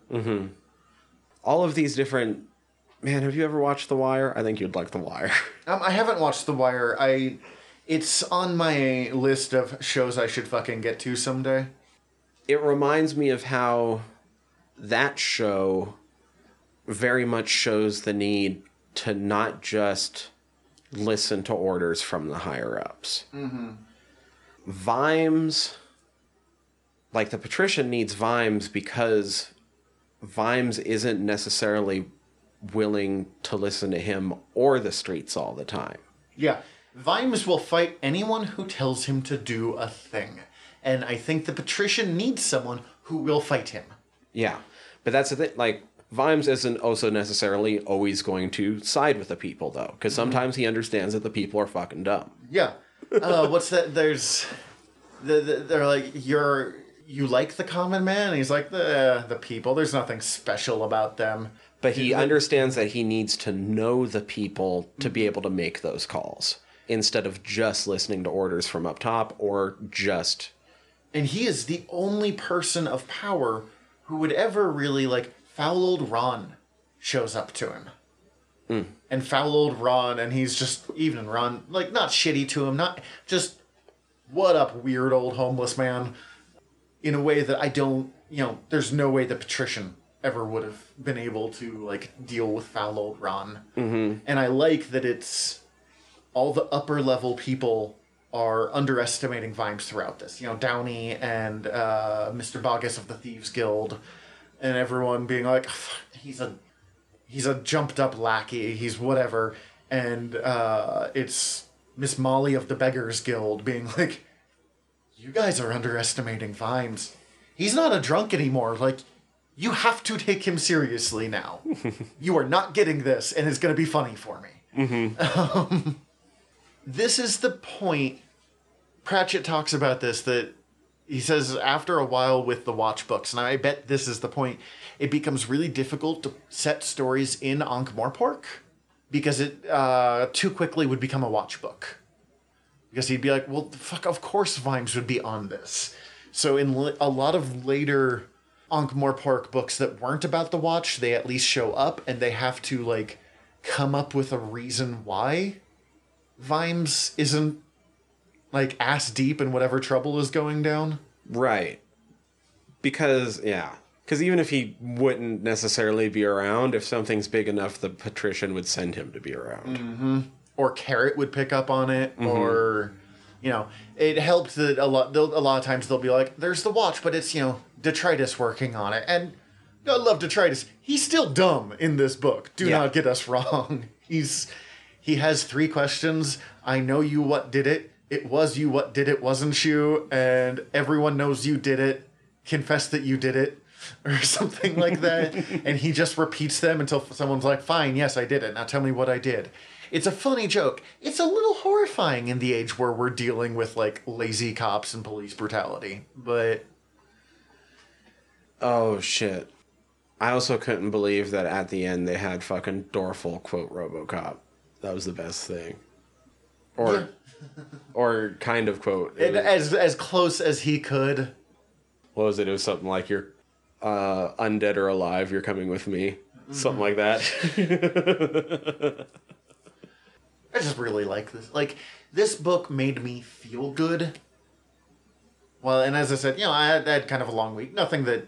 All of these different. Man, have you ever watched The Wire? I think you'd like The Wire. Um, I haven't watched The Wire. I, it's on my list of shows I should fucking get to someday. it reminds me of how that show very much shows the need to not just listen to orders from the higher ups. Mm-hmm. Vimes, like the patrician needs Vimes because Vimes isn't necessarily willing to listen to him or the streets all the time. Yeah, Vimes will fight anyone who tells him to do a thing, and I think the patrician needs someone who will fight him. Yeah, but that's the thing. Like Vimes isn't also necessarily always going to side with the people, though, because sometimes he understands that the people are fucking dumb. Yeah. Uh, what's that? There's, the, the, they're like you're you like the common man. And he's like the the people. There's nothing special about them. But he understands that he needs to know the people to be able to make those calls instead of just listening to orders from up top or just and he is the only person of power who would ever really like foul old Ron shows up to him. And foul old Ron, and he's just even Ron, like not shitty to him, not just what up, weird old homeless man, in a way that I don't, you know, there's no way the patrician ever would have been able to like deal with foul old Ron. Mm-hmm. And I like that it's all the upper level people are underestimating Vimes throughout this. You know, Downey and uh, Mr. Boggis of the Thieves Guild, and everyone being like, he's a he's a jumped up lackey. He's whatever. And uh, it's Miss Molly of the Beggars Guild being like, you guys are underestimating Vimes. He's not a drunk anymore. Like, you have to take him seriously now. you are not getting this, and it's going to be funny for me. Mm-hmm. Um, this is the point. Pratchett talks about this that he says after a while with the watch books, and I bet this is the point, it becomes really difficult to set stories in Ankh-Morpork because it uh, too quickly would become a watch book. Because he'd be like, well, fuck, of course Vimes would be on this. So in li- a lot of later Ankh-Morpork books that weren't about the watch, they at least show up and they have to like come up with a reason why Vimes isn't like ass deep in whatever trouble is going down. Right. Because yeah, because even if he wouldn't necessarily be around, if something's big enough, the patrician would send him to be around. Mm-hmm. Or Carrot would pick up on it, mm-hmm. or you know, it helped that a lot. A lot of times they'll be like, "There's the watch, but it's you know detritus working on it," and I love detritus. He's still dumb in this book. Do yeah. not get us wrong. He's he has three questions. I know you what did it. It was you what did it, wasn't you? And everyone knows you did it. Confess that you did it. Or something like that. and he just repeats them until someone's like, fine, yes, I did it. Now tell me what I did. It's a funny joke. It's a little horrifying in the age where we're dealing with like lazy cops and police brutality. But. Oh, shit. I also couldn't believe that at the end they had fucking Dorfl quote Robocop. That was the best thing. Or yeah. or kind of quote. It, as as close as he could. What was it? It was something like you're uh, undead or alive, you're coming with me. Mm-hmm. Something like that. I just really like this. Like this book made me feel good. Well, and as I said, you know, I had, I had kind of a long week. Nothing that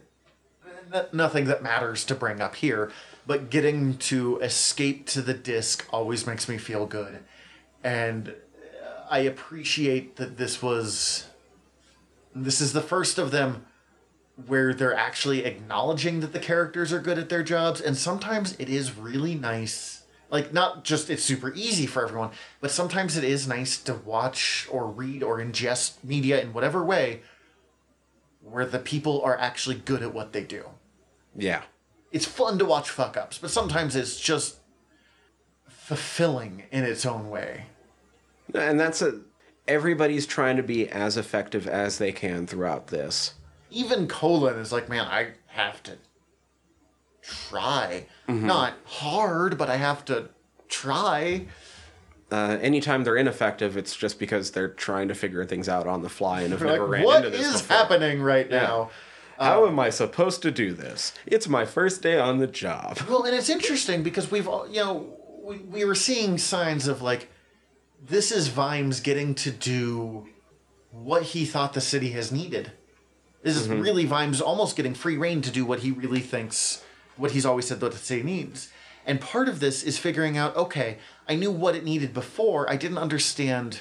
nothing that matters to bring up here but getting to escape to the disc always makes me feel good. And I appreciate that this was. This is the first of them where they're actually acknowledging that the characters are good at their jobs, and sometimes it is really nice. Like, not just it's super easy for everyone, but sometimes it is nice to watch or read or ingest media in whatever way where the people are actually good at what they do. Yeah it's fun to watch fuck ups, but sometimes it's just fulfilling in its own way. And that's a everybody's trying to be as effective as they can throughout this. Even Colon is like, man, I have to try. Mm-hmm. Not hard, but I have to try. Uh, anytime they're ineffective, it's just because they're trying to figure things out on the fly and have never like, ran into this. What is happening right yeah. now? How um, am I supposed to do this? It's my first day on the job. Well, and it's interesting because we've, you know, we, we were seeing signs of like, this is Vimes getting to do what he thought the city has needed. This is mm-hmm. really Vimes almost getting free reign to do what he really thinks, what he's always said that the city needs. And part of this is figuring out, okay, I knew what it needed before. I didn't understand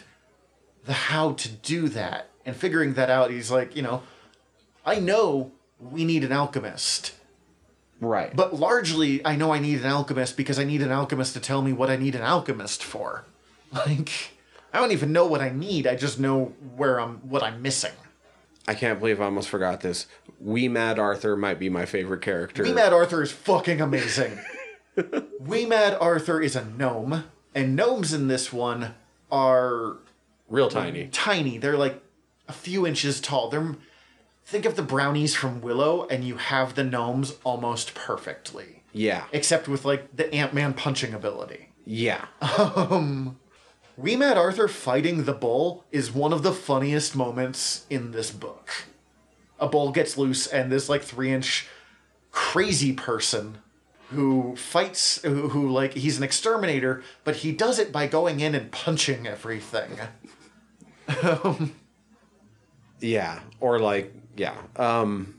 the how to do that. And figuring that out, he's like, you know, I know we need an alchemist. Right. But largely, I know I need an alchemist because I need an alchemist to tell me what I need an alchemist for. Like, I don't even know what I need. I just know where I'm, what I'm missing. I can't believe I almost forgot this. Wee Mad Arthur might be my favorite character. Wee Mad Arthur is fucking amazing. Wee Mad Arthur is a gnome, and gnomes in this one are real tiny. Tiny. They're like a few inches tall. They're think of the brownies from Willow and you have the gnomes almost perfectly. Yeah. Except with like the Ant Man punching ability. Yeah. Um Wee Mad Arthur fighting the bull is one of the funniest moments in this book. A bull gets loose and this like three inch crazy person who fights who, who like he's an exterminator, but he does it by going in and punching everything. um, Yeah, or like yeah, um,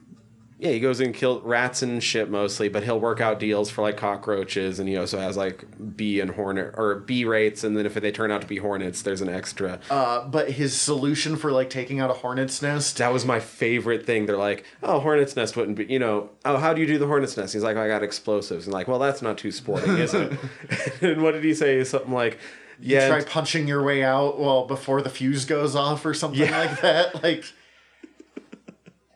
yeah. He goes and kills rats and shit mostly, but he'll work out deals for like cockroaches, and he also has like bee and hornet or bee rates, and then if they turn out to be hornets, there's an extra. Uh, but his solution for like taking out a hornet's nest. That was my favorite thing. They're like, oh, hornet's nest wouldn't be, you know, oh, how do you do the hornet's nest? He's like, oh, I got explosives. And like, well, that's not too sporting, is it? and what did he say? Something like, yeah, Try punching your way out well before the fuse goes off or something Yeah. like that. Like,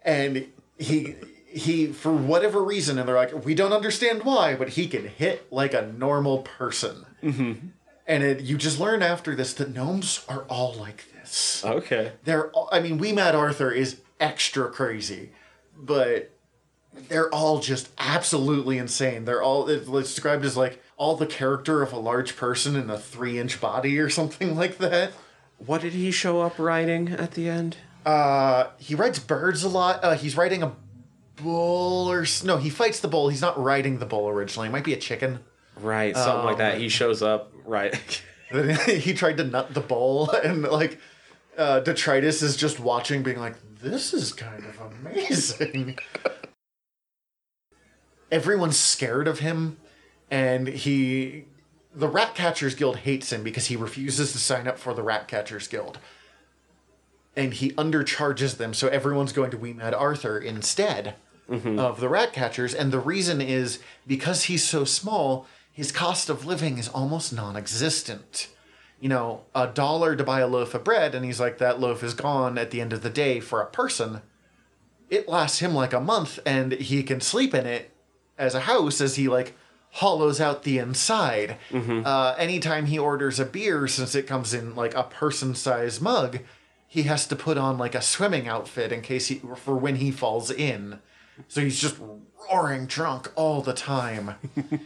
and he he for whatever reason, and they're like, we don't understand why, but he can hit like a normal person. Mm-hmm. And it, you just learn after this that gnomes are all like this. okay. they're all, I mean, Wee Mad Arthur is extra crazy, but they're all just absolutely insane. They're all it's described as like all the character of a large person in a three inch body or something like that. What did he show up riding at the end? Uh, he rides birds a lot. Uh, he's riding a bull or no, he fights the bull. He's not riding the bull originally. It might be a chicken. Right, something like that. He shows up, right. he tried to nut the bull, and like uh, detritus is just watching, being like, "This is kind of amazing." Everyone's scared of him, and he, the Rat Catchers Guild hates him because he refuses to sign up for the Rat Catchers Guild, and he undercharges them, so everyone's going to Wee Mad Arthur instead of the Rat Catchers, and the reason is because he's so small, his cost of living is almost non-existent you know, a dollar to buy a loaf of bread, and he's like, that loaf is gone at the end of the day for a person. It lasts him like a month, and he can sleep in it as a house as he like hollows out the inside. Uh, anytime he orders a beer, since it comes in like a person-sized mug, he has to put on like a swimming outfit in case he for when he falls in. So he's just roaring drunk all the time.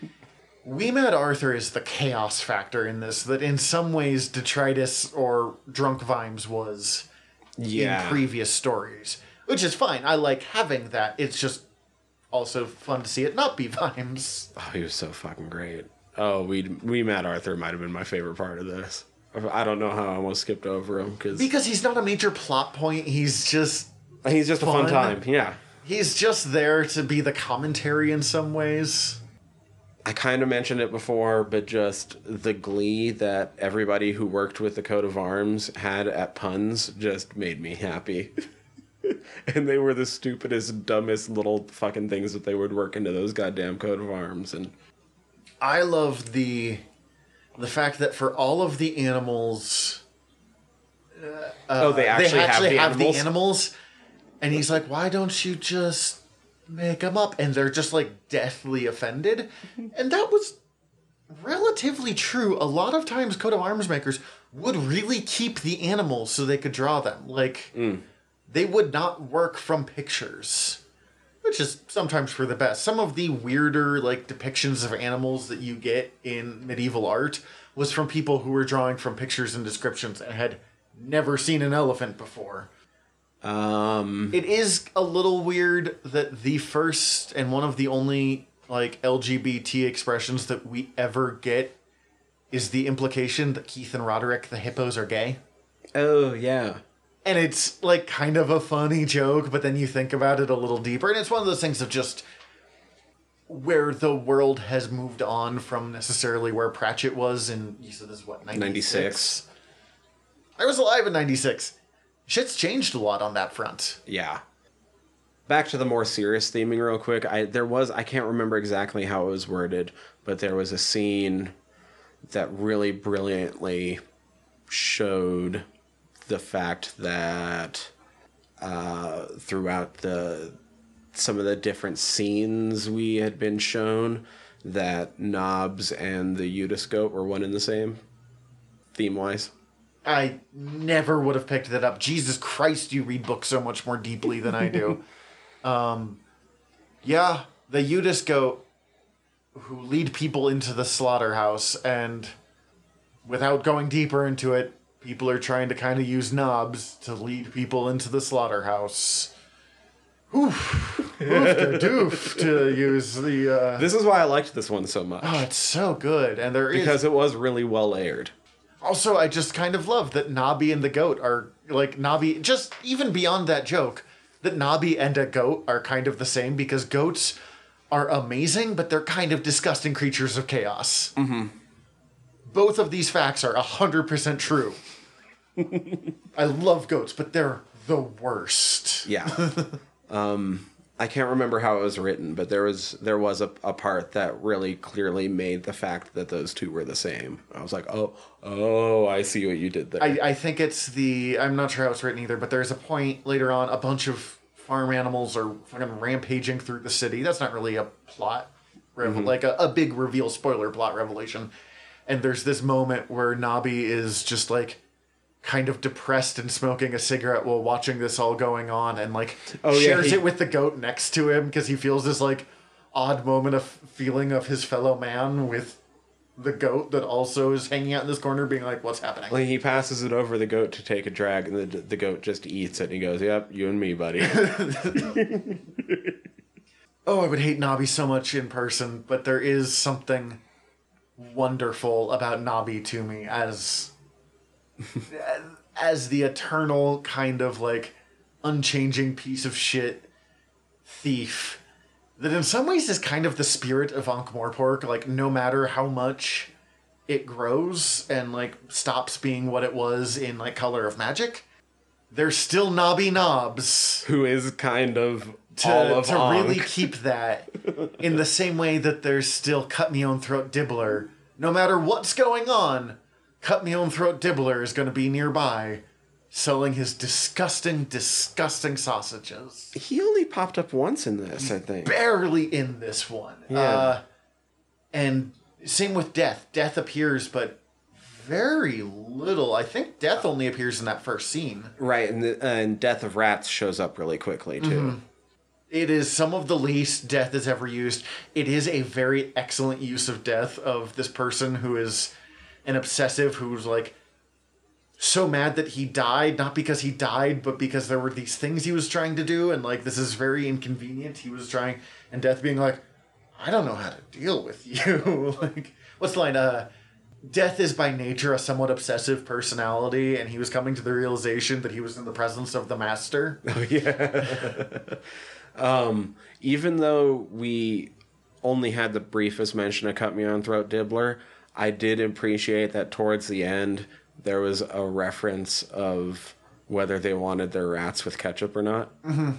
Wee Mad Arthur is the chaos factor in this that in some ways detritus or drunk Vimes was yeah. in previous stories. Which is fine. I like having that. It's just also fun to see it not be Vimes. oh, he was so fucking great. Oh, we we Mad Arthur might have been my favorite part of this. I don't know how I almost skipped over him because Because he's not a major plot point, he's just he's just a fun fun. time. Yeah. he's just there to be the commentary in some ways. I kind of mentioned it before, but just the glee that everybody who worked with the coat of arms had at puns just made me happy. and they were the stupidest, dumbest little fucking things that they would work into those goddamn coat of arms. And I love the the fact that for all of the animals uh, oh, they actually, have, the, animals? animals. And he's like, why don't you just make them up? And they're just like deathly offended. and that was relatively true. A lot of times, coat of arms makers would really keep the animals so they could draw them. Like, mm. they would not work from pictures. Which is sometimes for the best. Some of the weirder like depictions of animals that you get in medieval art was from people who were drawing from pictures and descriptions and had never seen an elephant before. Um, It is a little weird that the first and one of the only like LGBT expressions that we ever get is the implication that Keith and Roderick the hippos are gay. oh, yeah. And it's like kind of a funny joke, but then you think about it a little deeper and it's one of those things of just where the world has moved on from necessarily where Pratchett was in you said this is what 96? 96. I was alive in 96. Shit's changed a lot on that front. Yeah. Back to the more serious theming real quick. I there was I can't remember exactly how it was worded, but there was a scene that really brilliantly showed the fact that uh, throughout the some of the different scenes we had been shown that Nobbs and the Judas goat were one and the same theme wise. I never would have picked that up. Jesus Christ, you read books so much more deeply than I do. um, yeah, the Judas goat who lead people into the slaughterhouse, and without going deeper into it, people are trying to kind of use Nobbs to lead people into the slaughterhouse. Oof, oof to doof to use the. Uh, This is why I liked this one so much. oh, it's so good, and there is because it was really well aired. Also, I just kind of love that Nobby and the goat are like Nobby. Just even beyond that joke, that Nobby and a goat are kind of the same because goats are amazing, but they're kind of disgusting creatures of chaos. Mm-hmm. Both of these facts are hundred percent true. I love goats, but they're the worst. Yeah. um, I can't remember how it was written, but there was there was a, a part that really clearly made the fact that those two were the same. I was like, oh, oh, I see what you did there. I, I think it's the I'm not sure how it's written either, but there's a point later on a bunch of farm animals are fucking rampaging through the city. That's not really a plot, revel- like a, a big reveal spoiler plot revelation. And there's this moment where Nobby is just like kind of depressed and smoking a cigarette while watching this all going on and like Oh, yeah, shares he- it with the goat next to him because he feels this like odd moment of feeling of his fellow man with the goat that also is hanging out in this corner being like what's happening like he passes it over the goat to take a drag, and the the goat just eats it. And he goes, "Yep, you and me, buddy." Oh, I would hate Nobby so much in person, but there is something wonderful about Nobby to me as as the eternal kind of like unchanging piece of shit thief that in some ways is kind of the spirit of Ankh Morpork, like no matter how much it grows and like stops being what it was in like Color of Magic, there's still Nobby Nobbs Who is kind of to, all of to Ankh. really keep that in the same way that there's still cut me own throat dibbler no matter what's going on cut me own throat dibbler is going to be nearby selling his disgusting disgusting sausages He only popped up once in this, I think. barely in this one Yeah. uh, and same with death death appears but very little i think death only appears in that first scene Right, and the, and Death of Rats shows up really quickly too. Mm-hmm. It is some of the least death has ever used. It is a very excellent use of death of this person who is an obsessive who's like so mad that he died, not because he died, but because there were these things he was trying to do, and like this is very inconvenient. He was trying, and death being like, I don't know how to deal with you. like, what's the line? Uh, death is by nature a somewhat obsessive personality, and he was coming to the realization that he was in the presence of the master. Oh Um, even though we only had the briefest mention of Cut Me Own Throat Dibbler, I did appreciate that towards the end there was a reference of whether they wanted their rats with ketchup or not. Mm-hmm.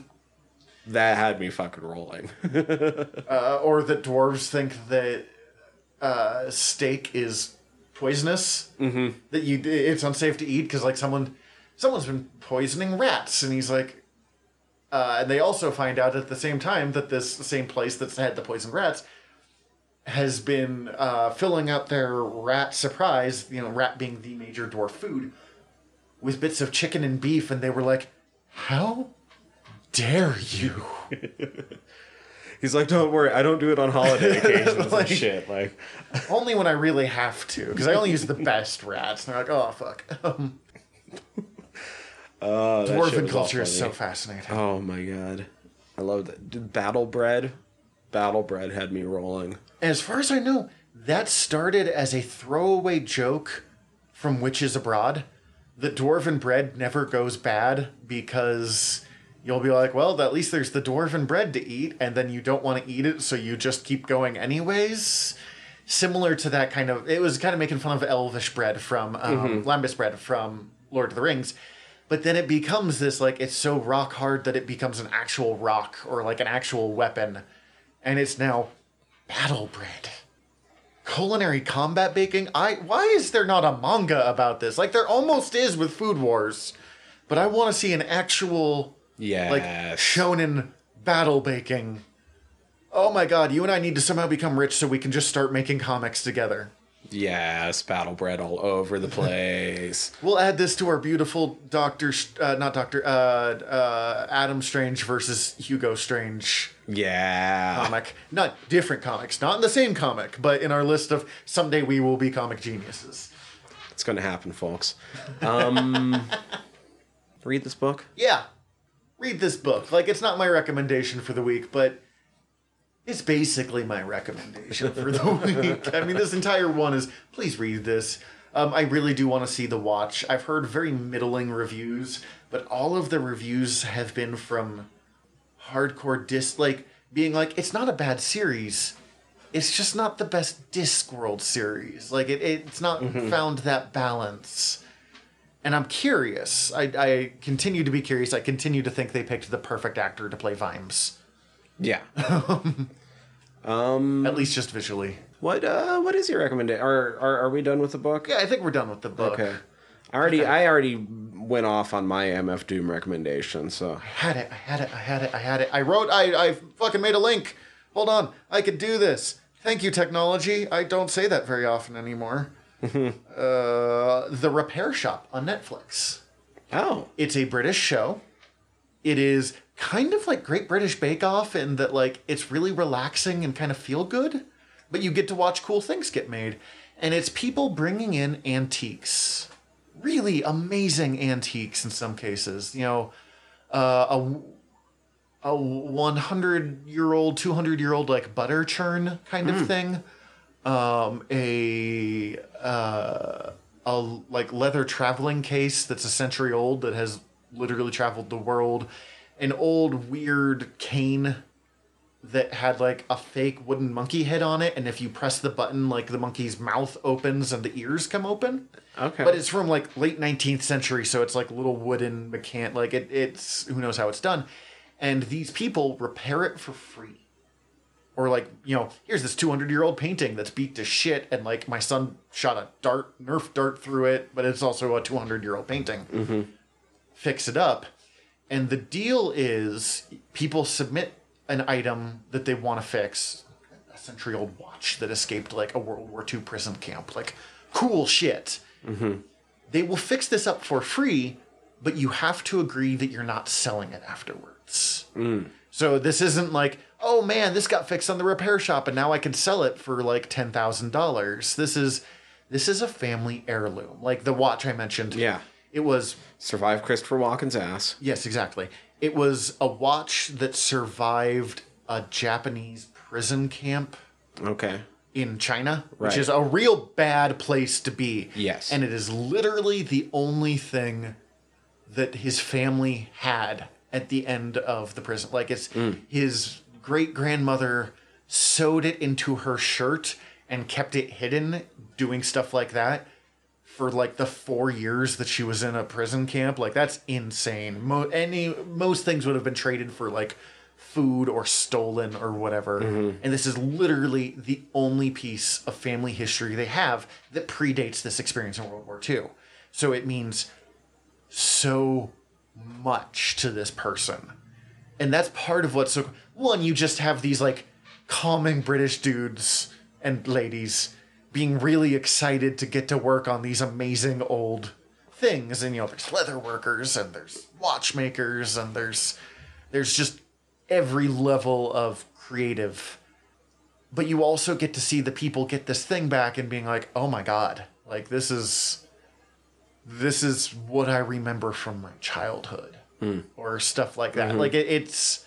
That had me fucking rolling. uh, or that dwarves think that uh, steak is poisonous. Mm-hmm. That you it's unsafe to eat because like someone someone's been poisoning rats, and he's like, uh, and they also find out at the same time that this same place that's had the poisoned rats has been uh, filling up their rat surprise. You know, rat being the major dwarf food with bits of chicken and beef, and they were like, how dare you? He's like, "Don't worry, I don't do it on holiday occasions Like- and shit." Like, Only when I really have to, because I only use the best rats. And they're like, oh fuck. Um, uh, dwarven culture is so fascinating. Oh my god, I love that. Did Battle Bread, Battle Bread had me rolling. As far as I know, that started as a throwaway joke from Witches Abroad. The dwarven bread never goes bad because you'll be like, well, at least there's the dwarven bread to eat, and then you don't want to eat it, so you just keep going anyways. Similar to that kind of, it was kind of making fun of elvish bread from um, Lembas bread from Lord of the Rings. But then it becomes this like it's so rock hard that it becomes an actual rock or like an actual weapon, and it's now battle bread culinary combat baking? I why is there not a manga about this? Like there almost is with food wars but i want to see an actual Yeah, like shonen battle baking. Oh my god you and i need to somehow become rich so we can just start making comics together Yes, Battle Bread all over the place. we'll add this to our beautiful doctor uh, not doctor uh, uh, adam strange versus hugo strange yeah. comic not different comics not in the same comic but in our list of someday we will be comic geniuses It's going to happen, folks. Um, read this book. yeah, read this book. Like, it's not my recommendation for the week, but it's basically my recommendation for the week. I mean, this entire one is please read this. Um, I really do want to see the watch. I've heard very middling reviews, but all of the reviews have been from hardcore disc, like being like, it's not a bad series. It's just not the best Discworld series. Like it, it's not found that balance. And I'm curious. I, I continue to be curious. I continue to think they picked the perfect actor to play Vimes, Yeah. um, at least just visually. what uh what is your recommendation? Are, are are we done with the book? Yeah, I think we're done with the book. Okay. I already I already went off on my MF Doom recommendation, so I had it. I had it. I had it. I had it. I wrote. I I fucking made a link. Hold on. I could do this. Thank you, technology. I don't say that very often anymore. uh, the Repair Shop on Netflix. Oh. It's a British show. It is kind of like Great British Bake Off in that like it's really relaxing and kind of feel good, but you get to watch cool things get made. And it's people bringing in antiques. Really amazing antiques in some cases. You know, uh, a a 100 year old 200 year old like butter churn kind of thing um a uh a like leather traveling case that's a century old that has literally traveled the world an old weird cane that had like a fake wooden monkey head on it and if you press the button like the monkey's mouth opens and the ears come open. Okay. but it's from like late 19th century so it's like little wooden mechan like it, it's who knows how it's done. And these people repair it for free. Or like you know here's this 200 year old painting that's beat to shit and like my son shot a dart nerf dart through it but it's also a 200 year old painting mm-hmm. fix it up and the deal is people submit an item that they want to fix a century old watch that escaped like a world war ii prison camp like cool shit mm-hmm. they will fix this up for free, but you have to agree that you're not selling it afterwards. Mm. So this isn't like, oh man, this got fixed on the repair shop and now I can sell it for like ten thousand dollars. This is this is a family heirloom. Like the watch I mentioned. Yeah. It was Survive Christopher Walken's ass. yes, exactly. It was a watch that survived a Japanese prison camp Okay. in China, which is a real bad place to be. Yes. And it is literally the only thing that his family had at the end of the prison. Like it's Mm. his great grandmother sewed it into her shirt and kept it hidden doing stuff like that for like the 4 years that she was in a prison camp. Like that's insane. Mo- any most things would have been traded for like food or stolen or whatever. Mm-hmm. And this is literally the only piece of family history they have that predates this experience in World War II. So it means so much to this person. And that's part of what's so one, you just have these like calming British dudes and ladies being really excited to get to work on these amazing old things. And you know, there's leather workers and there's watchmakers and there's there's just every level of creative. But you also get to see the people get this thing back and being like, oh my god, like this is this is what I remember from my childhood. Hmm. Or stuff like that. Mm-hmm. Like it, it's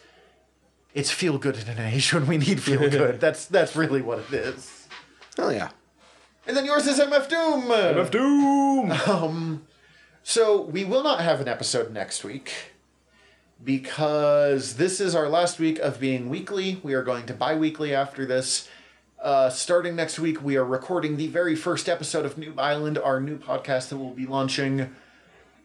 it's feel good in an age when we need feel good. that's that's really what it is. Oh yeah. And then yours is MF Doom. MF Doom. Um, So we will not have an episode next week because this is our last week of being weekly. We are going to bi-weekly after this. Uh, starting next week, we are recording the very first episode of New Island, our new podcast that we'll be launching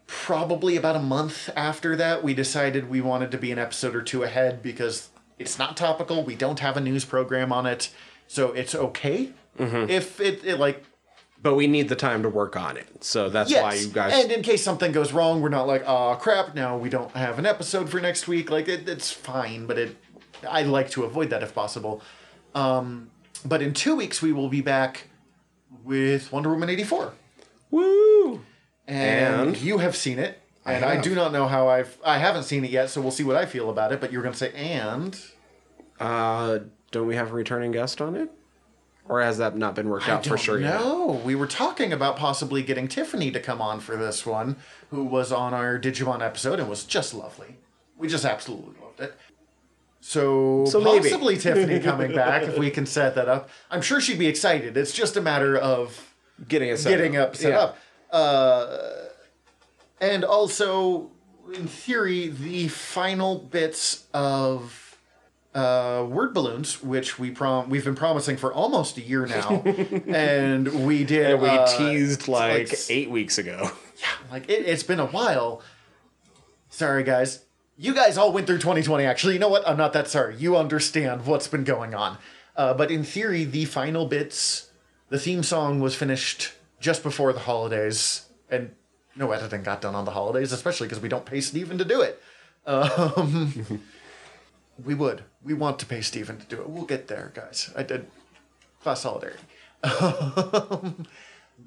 probably about a month after that. We decided we wanted to be an episode or two ahead because it's not topical. We don't have a news program on it, so it's okay if it, it like But we need the time to work on it. So that's Yes. why you guys And in case something goes wrong, we're not like, oh crap, now we don't have an episode for next week. Like it, it's fine, but it I like to avoid that if possible. Um, but in two weeks we will be back with Wonder Woman eighty four, Woo! and, And? you have seen it, and I, have. do not know how I've I haven't seen it yet, so we'll see what I feel about it. But you're gonna say and Uh don't we have a returning guest on it? Or has that not been worked out for sure yet? know. We were talking about possibly getting Tiffany to come on for this one, who was on our Digimon episode and was just lovely. We just absolutely loved it. So, So possibly Tiffany coming back if we can set that up. I'm sure she'd be excited. It's just a matter of getting it set getting up. up set Yeah. up. Uh, and also, in theory, the final bits of uh, word balloons, which we prom we've been promising for almost a year now, and we did. And we uh, teased like like eight weeks ago. Yeah, like it, it's been a while. Sorry, guys. You guys all went through 2020. Actually, you know what? I'm not that sorry. You understand what's been going on. Uh, but in theory, the final bits, the theme song was finished just before the holidays, and no editing got done on the holidays, especially because we don't pay Steven to do it. Um, we would. We want to pay Stephen to do it. We'll get there, guys. I did. Class solidarity.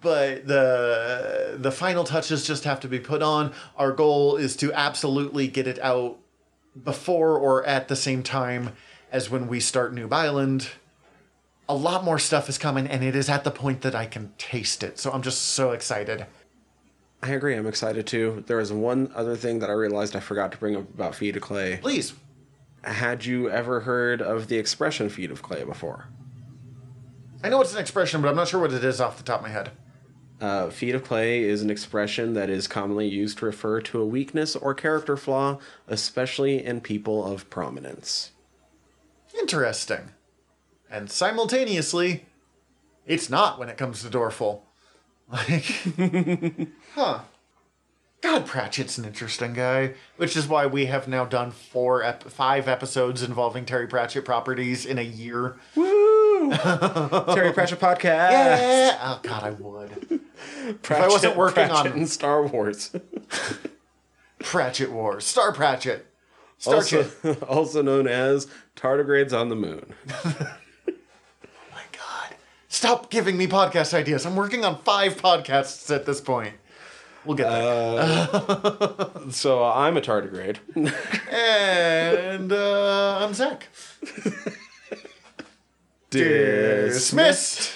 but the the final touches just have to be put on. Our goal is to absolutely get it out before or at the same time as when we start Noob Island. A lot more stuff is coming, and it is at the point that I can taste it. So I'm just so excited. I agree. I'm excited too. There was one other thing that I realized I forgot to bring up about Feet of Clay. Please. Had you ever heard of the expression feet of Clay before? I know it's an expression, but I'm not sure what it is off the top of my head. Uh, feet of clay is an expression that is commonly used to refer to a weakness or character flaw, especially in people of prominence. Interesting. And simultaneously, it's not when it comes to Dorfl. Like, huh. God, Pratchett's an interesting guy, which is why we have now done four, ep- five episodes involving Terry Pratchett properties in a year. Woo! Terry Pratchett podcast. Yeah. Oh God, I would. Pratchett, wasn't working Pratchett on- in Star Wars, Pratchett Wars, Star Pratchett, Star also, also known as Tardigrades on the Moon. Oh my God, stop giving me podcast ideas. I'm working on five podcasts at this point. We'll get there. So uh, I'm a tardigrade. and uh, I'm Zach. Dismissed.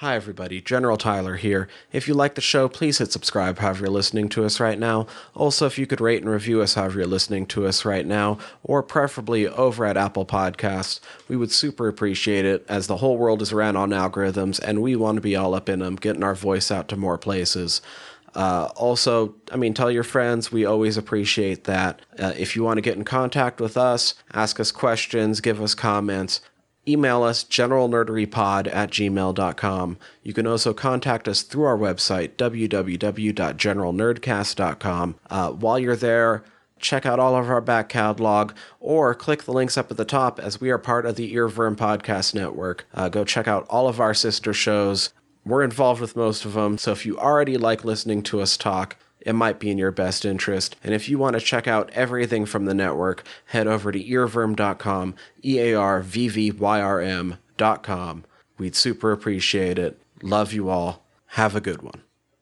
Hi, everybody. General Tyler here. If you like the show, please hit subscribe however you're listening to us right now. Also, if you could rate and review us however you're listening to us right now, or preferably over at Apple Podcasts, we would super appreciate it as the whole world is ran on algorithms and we want to be all up in them, getting our voice out to more places. Uh, also, I mean, tell your friends. We always appreciate that. Uh, if you want to get in contact with us, ask us questions, give us comments, email us generalnerderypod at gmail.com. You can also contact us through our website, www.generalnerdcast.com. Uh, while you're there, check out all of our back catalog or click the links up at the top as we are part of the Earwyrm Podcast Network. Uh, go check out all of our sister shows. We're involved with most of them, so if you already like listening to us talk, it might be in your best interest. And if you want to check out everything from the network, head over to earwyrm.com, E A R V V Y R M.com. We'd super appreciate it. Love you all. Have a good one.